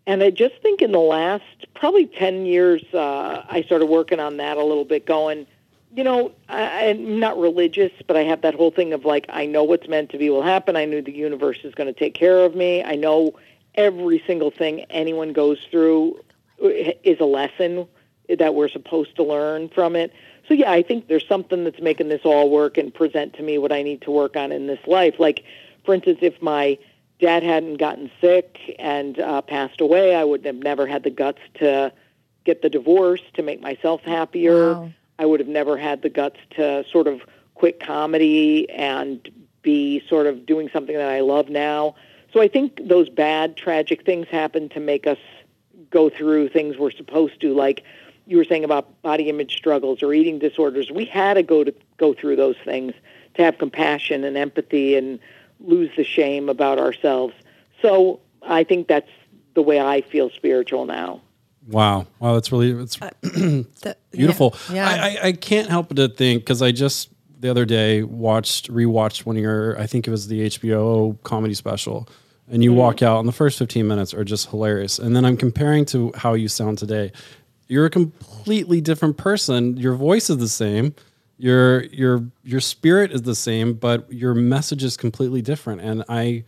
And I just think in the last probably 10 years, uh, I started working on that a little bit, going, you know, I, I'm not religious, but I have that whole thing of like, I know what's meant to be will happen. I knew the universe is going to take care of me. I know every single thing anyone goes through is a lesson that we're supposed to learn from it. So yeah, I think there's something that's making this all work and present to me what I need to work on in this life. Like, for instance, if my dad hadn't gotten sick and uh, passed away, I would have never had the guts to get the divorce to make myself happier. Wow. I would have never had the guts to sort of quit comedy and be sort of doing something that I love now. So I think those bad, tragic things happen to make us go through things we're supposed to, like you were saying about body image struggles or eating disorders. We had to go to go through those things to have compassion and empathy and lose the shame about ourselves. So I think that's the way I feel spiritual now. Wow, wow, that's really it's uh, The- beautiful. Yeah. I, I, I can't help but to think because I just the other day watched rewatched one of your I think it was the HBO comedy special, and you mm-hmm. walk out and the first fifteen minutes are just hilarious, and then I'm comparing to how you sound today. You're a completely different person. Your voice is the same. Your your your spirit is the same, but your message is completely different. And I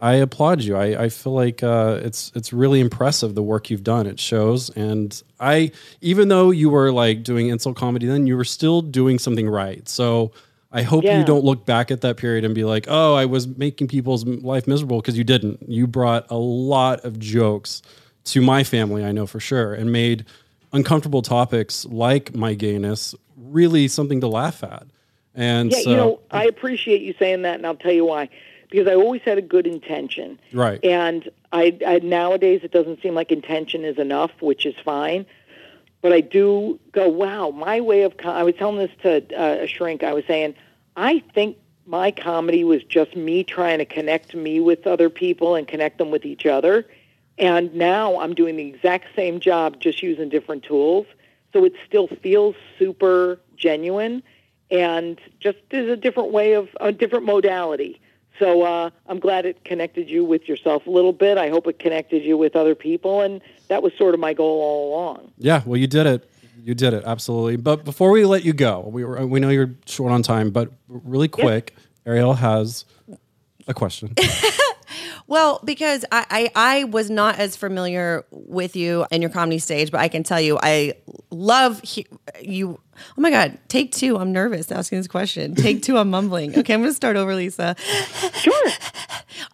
I applaud you. I, I feel like uh, it's it's really impressive the work you've done. It shows, and I even though you were like doing insult comedy, then you were still doing something right. So I hope Yeah. you don't look back at that period and be like, "Oh, I was making people's life miserable," because you didn't. You brought a lot of jokes to my family, I know for sure, and made uncomfortable topics like my gayness really something to laugh at. And Yeah, so, you know, I appreciate you saying that, and I'll tell you why. Because I always had a good intention. Right. And I, I nowadays it doesn't seem like intention is enough, which is fine. But I do go, wow, my way of. Com- I was telling this to uh, a shrink. I was saying, I think my comedy was just me trying to connect me with other people and connect them with each other. And now I'm doing the exact same job, just using different tools. So it still feels super genuine and just is a different way of a different modality. So uh, I'm glad it connected you with yourself a little bit. I hope it connected you with other people, and that was sort of my goal all along. Yeah, well, you did it. You did it absolutely. But before we let you go, we were, we know you're short on time, but really quick, Ariel has a question. Well, because I, I I was not as familiar with you and your comedy stage, but I can tell you I love he, you. Oh my God, take two. I'm nervous asking this question. Take two. I'm mumbling. Okay, I'm going to start over, Lisa. Sure.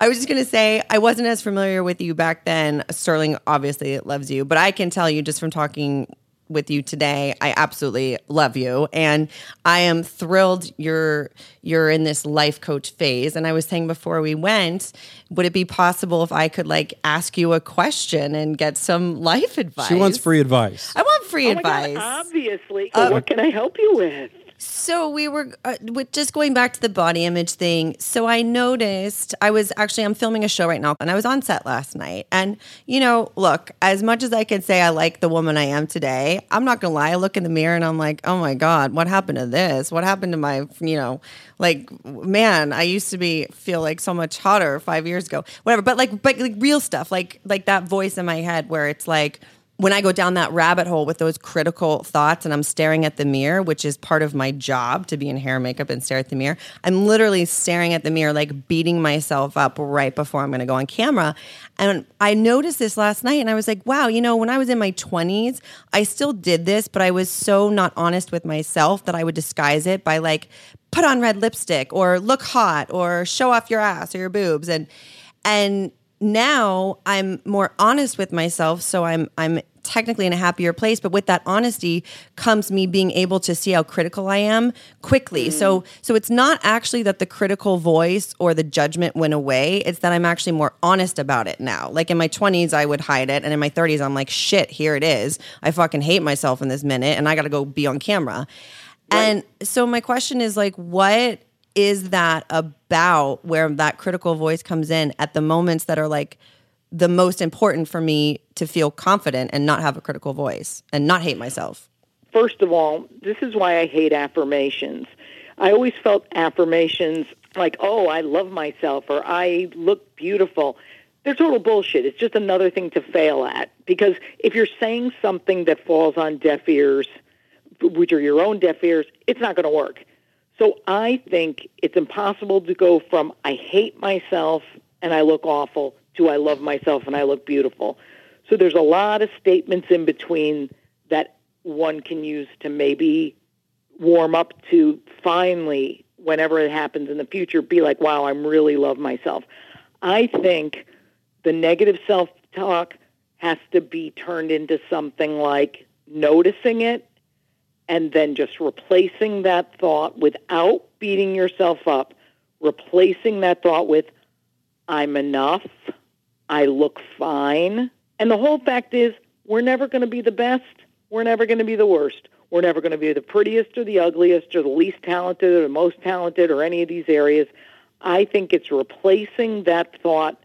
I was just going to say I wasn't as familiar with you back then. Sterling obviously loves you, but I can tell you just from talking with you today, I absolutely love you, and I am thrilled you're you're in this life coach phase. And I was saying before we went, would it be possible if I could like ask you a question and get some life advice? She wants free advice. I want free Oh my God, advice. obviously. So what can I help you with? So we were uh, with just going back to the body image thing. So I noticed I was actually I'm filming a show right now, and I was on set last night. And you know, look, as much as I can say I like the woman I am today, I'm not gonna lie. I look in the mirror and I'm like, oh my god, what happened to this? What happened to my, you know, like man, I used to be feel like so much hotter five years ago, whatever. But like, but like real stuff, like like that voice in my head where it's like when I go down that rabbit hole with those critical thoughts and I'm staring at the mirror, which is part of my job to be in hair and makeup and stare at the mirror, I'm literally staring at the mirror, like beating myself up right before I'm to go on camera. And I noticed this last night and I was like, wow, you know, when I was in my 20s, I still did this, but I was so not honest with myself that I would disguise it by like, put on red lipstick or look hot or show off your ass or your boobs. And, and, now I'm more honest with myself, so I'm I'm technically in a happier place, but with that honesty comes me being able to see how critical I am quickly. Mm. So so it's not actually that the critical voice or the judgment went away. It's that I'm actually more honest about it now. Like in my 20s I would hide it and in my 30s I'm like shit, here it is. I fucking hate myself in this minute and I got to go be on camera. And so my question is like what is that about where that critical voice comes in at the moments that are like the most important for me to feel confident and not have a critical voice and not hate myself. First of all, this is why I hate affirmations. I always felt affirmations like, oh, I love myself or I look beautiful. They're total bullshit. It's just another thing to fail at. Because if you're saying something that falls on deaf ears, which are your own deaf ears, it's not going to work. So I think it's impossible to go from I hate myself and I look awful to I love myself and I look beautiful. So there's a lot of statements in between that one can use to maybe warm up to finally, whenever it happens in the future, be like, wow, I'm really love myself. I think the negative self talk has to be turned into something like noticing it and then just replacing that thought without beating yourself up, replacing that thought with, I'm enough, I look fine. And the whole fact is, we're never going to be the best, we're never going to be the worst. We're never going to be the prettiest or the ugliest or the least talented or the most talented or any of these areas. I think it's replacing that thought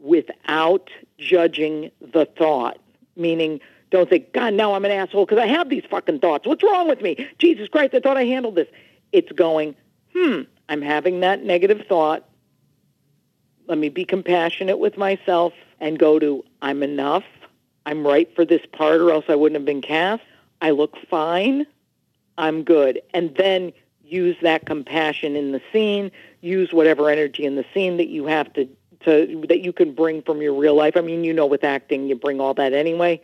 without judging the thought, meaning don't think, God, now I'm an asshole because I have these fucking thoughts. What's wrong with me? Jesus Christ, I thought I handled this. It's going, hmm, I'm having that negative thought. Let me be compassionate with myself and go to, I'm enough. I'm right for this part or else I wouldn't have been cast. I look fine. I'm good. And then use that compassion in the scene, use whatever energy in the scene that you have to, to that you can bring from your real life. I mean, you know with acting you bring all that anyway.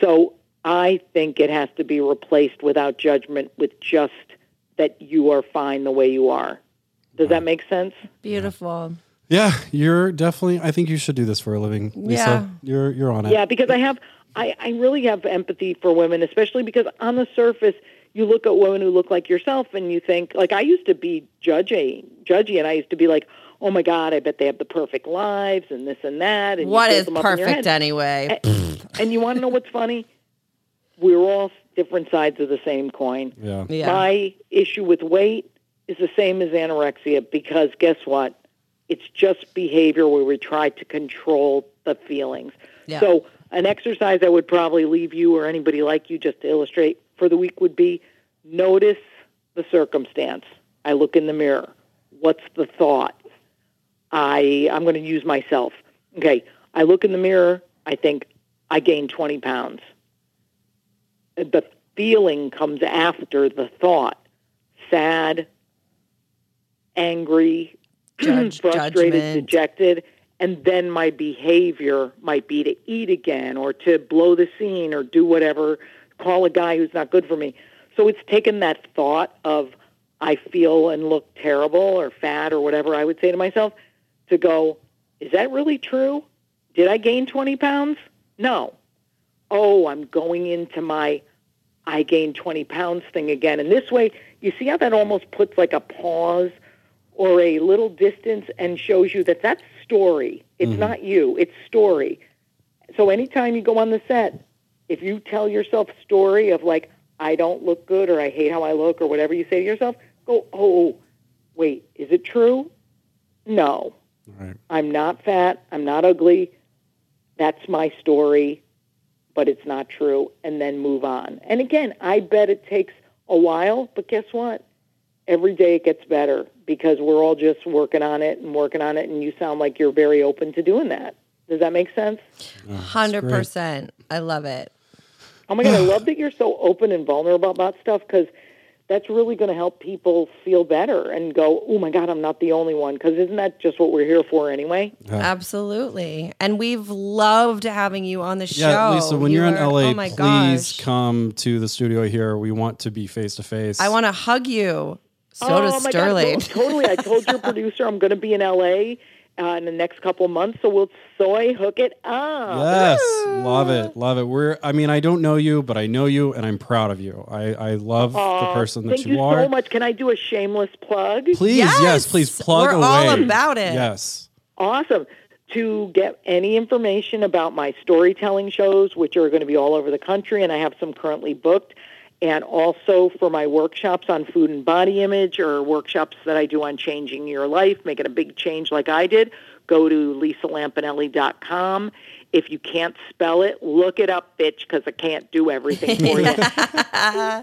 So I think it has to be replaced without judgment with just that you are fine the way you are. Does that make sense? Beautiful. Yeah, you're definitely. I think you should do this for a living, Lisa. Yeah. You're you're on it. Yeah, because I have, I, I really have empathy for women, especially because on the surface, you look at women who look like yourself and you think, like I used to be judgy, judgy, and I used to be like, oh my God, I bet they have the perfect lives and this and that. And you What build is them up in your perfect anyway? And, and you want to know what's funny? We're all different sides of the same coin. Yeah. Yeah. My issue with weight is the same as anorexia because guess what? It's just behavior where we try to control the feelings. Yeah. So, an exercise I would probably leave you or anybody like you just to illustrate for the week would be notice the circumstance. I look in the mirror. What's the thought? I I'm going to use myself. Okay, I look in the mirror. I think I gained 20 pounds. The feeling comes after the thought. Sad, angry, Judge- frustrated, judgment. dejected, and then my behavior might be to eat again or to blow the scene or do whatever, call a guy who's not good for me. So it's taken that thought of I feel and look terrible or fat or whatever I would say to myself to go, is that really true? Did I gain 20 pounds? No. Oh, I'm going into my I gained 20 pounds thing again. And this way, you see how that almost puts like a pause or a little distance and shows you that that's story. It's mm-hmm. not you, it's story. So anytime you go on the set, if you tell yourself story of like, I don't look good or I hate how I look or whatever you say to yourself, go, oh, wait, is it true? No. Right. I'm not fat. I'm not ugly. That's my story, but it's not true. And then move on. And again, I bet it takes a while, but guess what? Every day it gets better because we're all just working on it and working on it. And you sound like you're very open to doing that. Does that make sense? Hundred percent. I love it. Oh my God, I love that you're so open and vulnerable about stuff because that's really going to help people feel better and go, oh my God, I'm not the only one. Because isn't that just what we're here for anyway? Absolutely. And we've loved having you on the show. Yeah, Lisa. When You you're in LA, oh my please gosh. come to the studio here. We want to be face to face. I want to hug you. So oh does my Sterling. God, totally. I told your producer I'm going to be in LA, uh, in the next couple months. So we'll soy hook it up. Yes, love it, love it. We're, I mean, I don't know you, but I know you, and I'm proud of you. I, I love the person that Thank you, you are. so much. Can I do a shameless plug? Please, yes, Yes, please plug we're away. all about it. Yes, Awesome. To get any information about my storytelling shows, which are going to be all over the country, and I have some currently booked, and also for my workshops on food and body image or workshops that I do on changing your life, making a big change like I did, go to lisalampanelli.com. If you can't spell it, look it up, bitch, because I can't do everything for you.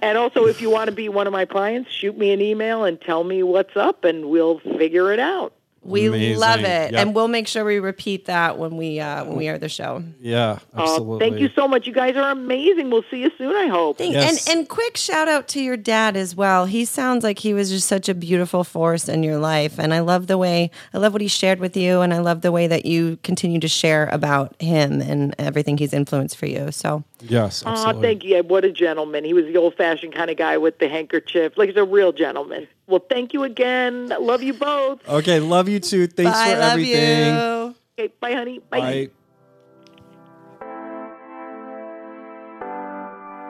and also, if you want to be one of my clients, shoot me an email and tell me what's up, and we'll figure it out. We Amazing. love it, Yep. and we'll make sure we repeat that when we uh, when we air the show. yeah, Uh, absolutely. thank you so much. You guys are amazing. We'll see you soon, I hope. Thank- Yes. And and quick shout out to your dad as well. He sounds like he was just such a beautiful force in your life, and I love the way I love what he shared with you, and I love the way that you continue to share about him and everything he's influenced for you. So Yes, Aw, absolutely. thank you. What a gentleman. He was the old fashioned kind of guy with the handkerchief. Like he's a real gentleman. Well, thank you again. Love you both. Okay, love you too. Thanks bye, for love everything. you. Okay, bye, honey. Bye. Bye.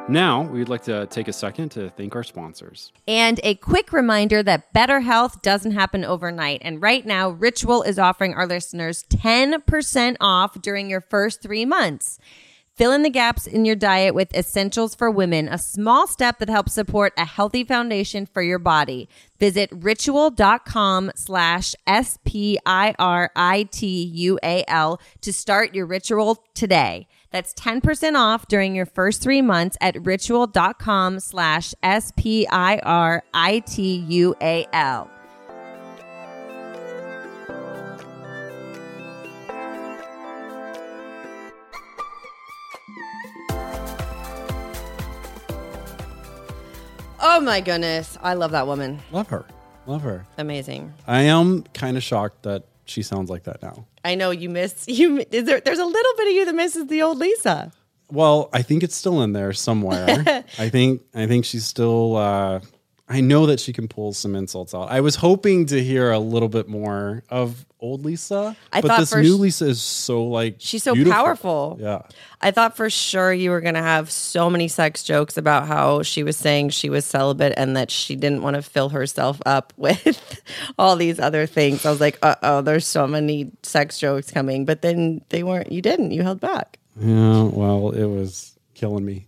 Now, we'd like to take a second to thank our sponsors. And a quick reminder that better health doesn't happen overnight. And right now, Ritual is offering our listeners 10% off during your first three months. Fill in the gaps in your diet with Essentials for Women, a small step that helps support a healthy foundation for your body. Visit ritual.com slash S-P-I-R-I-T-U-A-L to start your ritual today. That's 10% off during your first three months at ritual.com slash S-P-I-R-I-T-U-A-L. Oh my goodness, I love that woman. Love her. Love her. Amazing. I am kind of shocked that she sounds like that now. I know you miss you. Is there, there's a little bit of you that misses the old Lisa. Well, I think it's still in there somewhere. I think I think she's still uh I know that she can pull some insults out. I was hoping to hear a little bit more of old Lisa, I but thought this new Lisa is so like She's so beautiful. powerful. Yeah. I thought for sure you were going to have so many sex jokes about how she was saying she was celibate and that she didn't want to fill herself up with all these other things. I was like, uh oh, there's so many sex jokes coming. But then they weren't, you didn't, you held back. Yeah, well, it was killing me.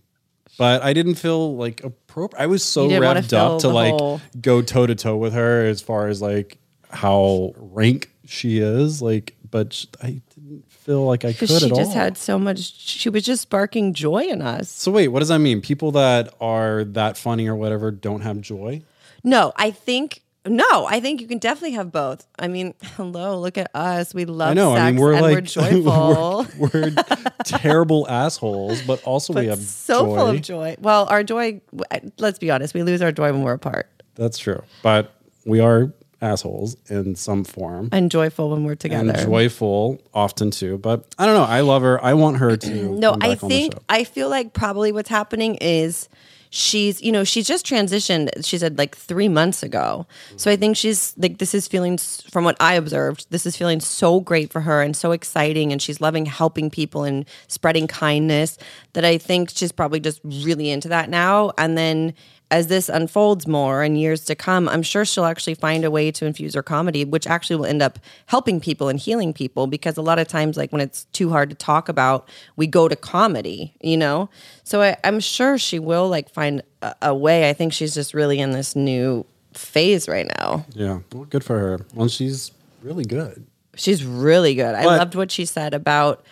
But I didn't feel like appropriate. I was so You didn't wanna revved up to like whole- go toe to toe with her as far as like how rank she is. Like, but I didn't feel like I could she just all. had so much, she was just sparking joy in us. so wait, what does that mean? People that are that funny or whatever don't have joy? No, I think. No, I think you can definitely have both. I mean, hello, look at us. We love I know. sex I mean, we're and like we're joyful. we're, we're terrible assholes, but also we have so joy. full of joy. Well, our joy, let's be honest, we lose our joy when we're apart That's true, but we are assholes in some form. and joyful when we're together. and joyful often too. But I don't know. I love her. I want her to. no, I back on the think. I feel like probably what's happening is she's, you know, she's just transitioned, she said like three months ago. So I mm-hmm. think she's like, this is feeling, from what I observed, this is feeling so great for her and so exciting. And she's loving helping people and spreading kindness that I think she's probably just really into that now. And then, as this unfolds more in years to come, I'm sure she'll actually find a way to infuse her comedy, which actually will end up helping people and healing people. Because a lot of times, like when it's too hard to talk about, we go to comedy, you know. So I, I'm sure she will like find a, a way. I think she's just really in this new phase right now. yeah, well, good for her. Well, she's really good. She's really good. I loved what she said about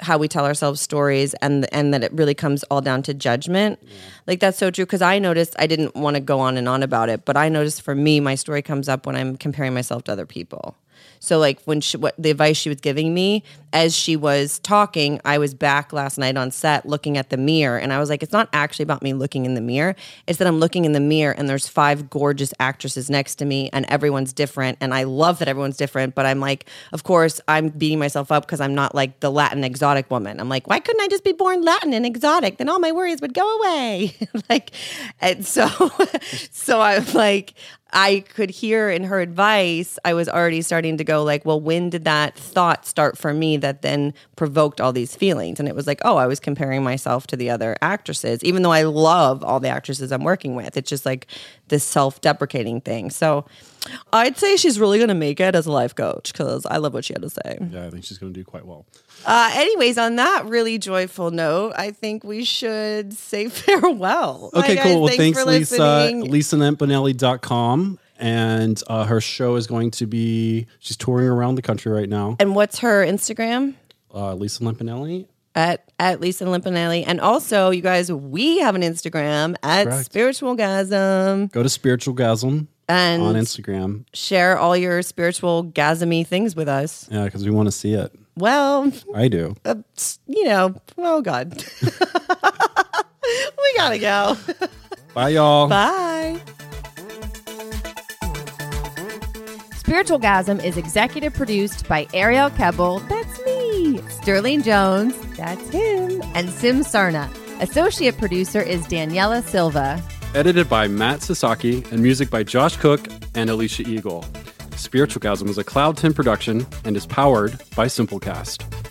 how we tell ourselves stories and and that it really comes all down to judgment. Like that's so true because I noticed I didn't want to go on and on about it, but I noticed for me my story comes up when I'm comparing myself to other people. So like when she what the advice she was giving me as she was talking, I was back last night on set looking at the mirror and I was like it's not actually about me looking in the mirror. It's that I'm looking in the mirror and there's five gorgeous actresses next to me and everyone's different and I love that everyone's different, but I'm like of course I'm beating myself up because I'm not like the Latin exotic woman. I'm like why couldn't I just be born Latin and exotic? Then all my worries would go away. like and so so I'm like I could hear in her advice, I was already starting to go like, well, when did that thought start for me that then provoked all these feelings? And it was like, oh, I was comparing myself to the other actresses, even though I love all the actresses I'm working with. It's just like this self-deprecating thing. So I'd say she's really going to make it as a life coach because I love what she had to say. Yeah, I think she's going to do quite well. Uh, anyways, on that really joyful note, I think we should say farewell. Okay, Hi, cool. Well, thanks, for Lisa. listening. LisaLampanelli.com. And uh, her show is going to be, she's touring around the country right now. And what's her Instagram? Uh, Lisa Lampanelli. At at Lisa Lampanelli. And also, you guys, we have an Instagram at Correct. Spiritual Gasm Go to Spiritual Gasm and on Instagram. share all your spiritual gasmy things with us. Yeah, because we want to see it. Well, I do. uh, you know, oh God. we gotta go. Bye, y'all. Bye. Spiritual Gasm is executive produced by Ariel Kebbel, that's me, Sterling Jones, that's him, and Sim Sarna. Associate producer is Daniela Silva. Edited by Matt Sasaki and music by Josh Cook and Alicia Eagle. Spiritual Gasm is a Cloud 10 production and is powered by Simplecast.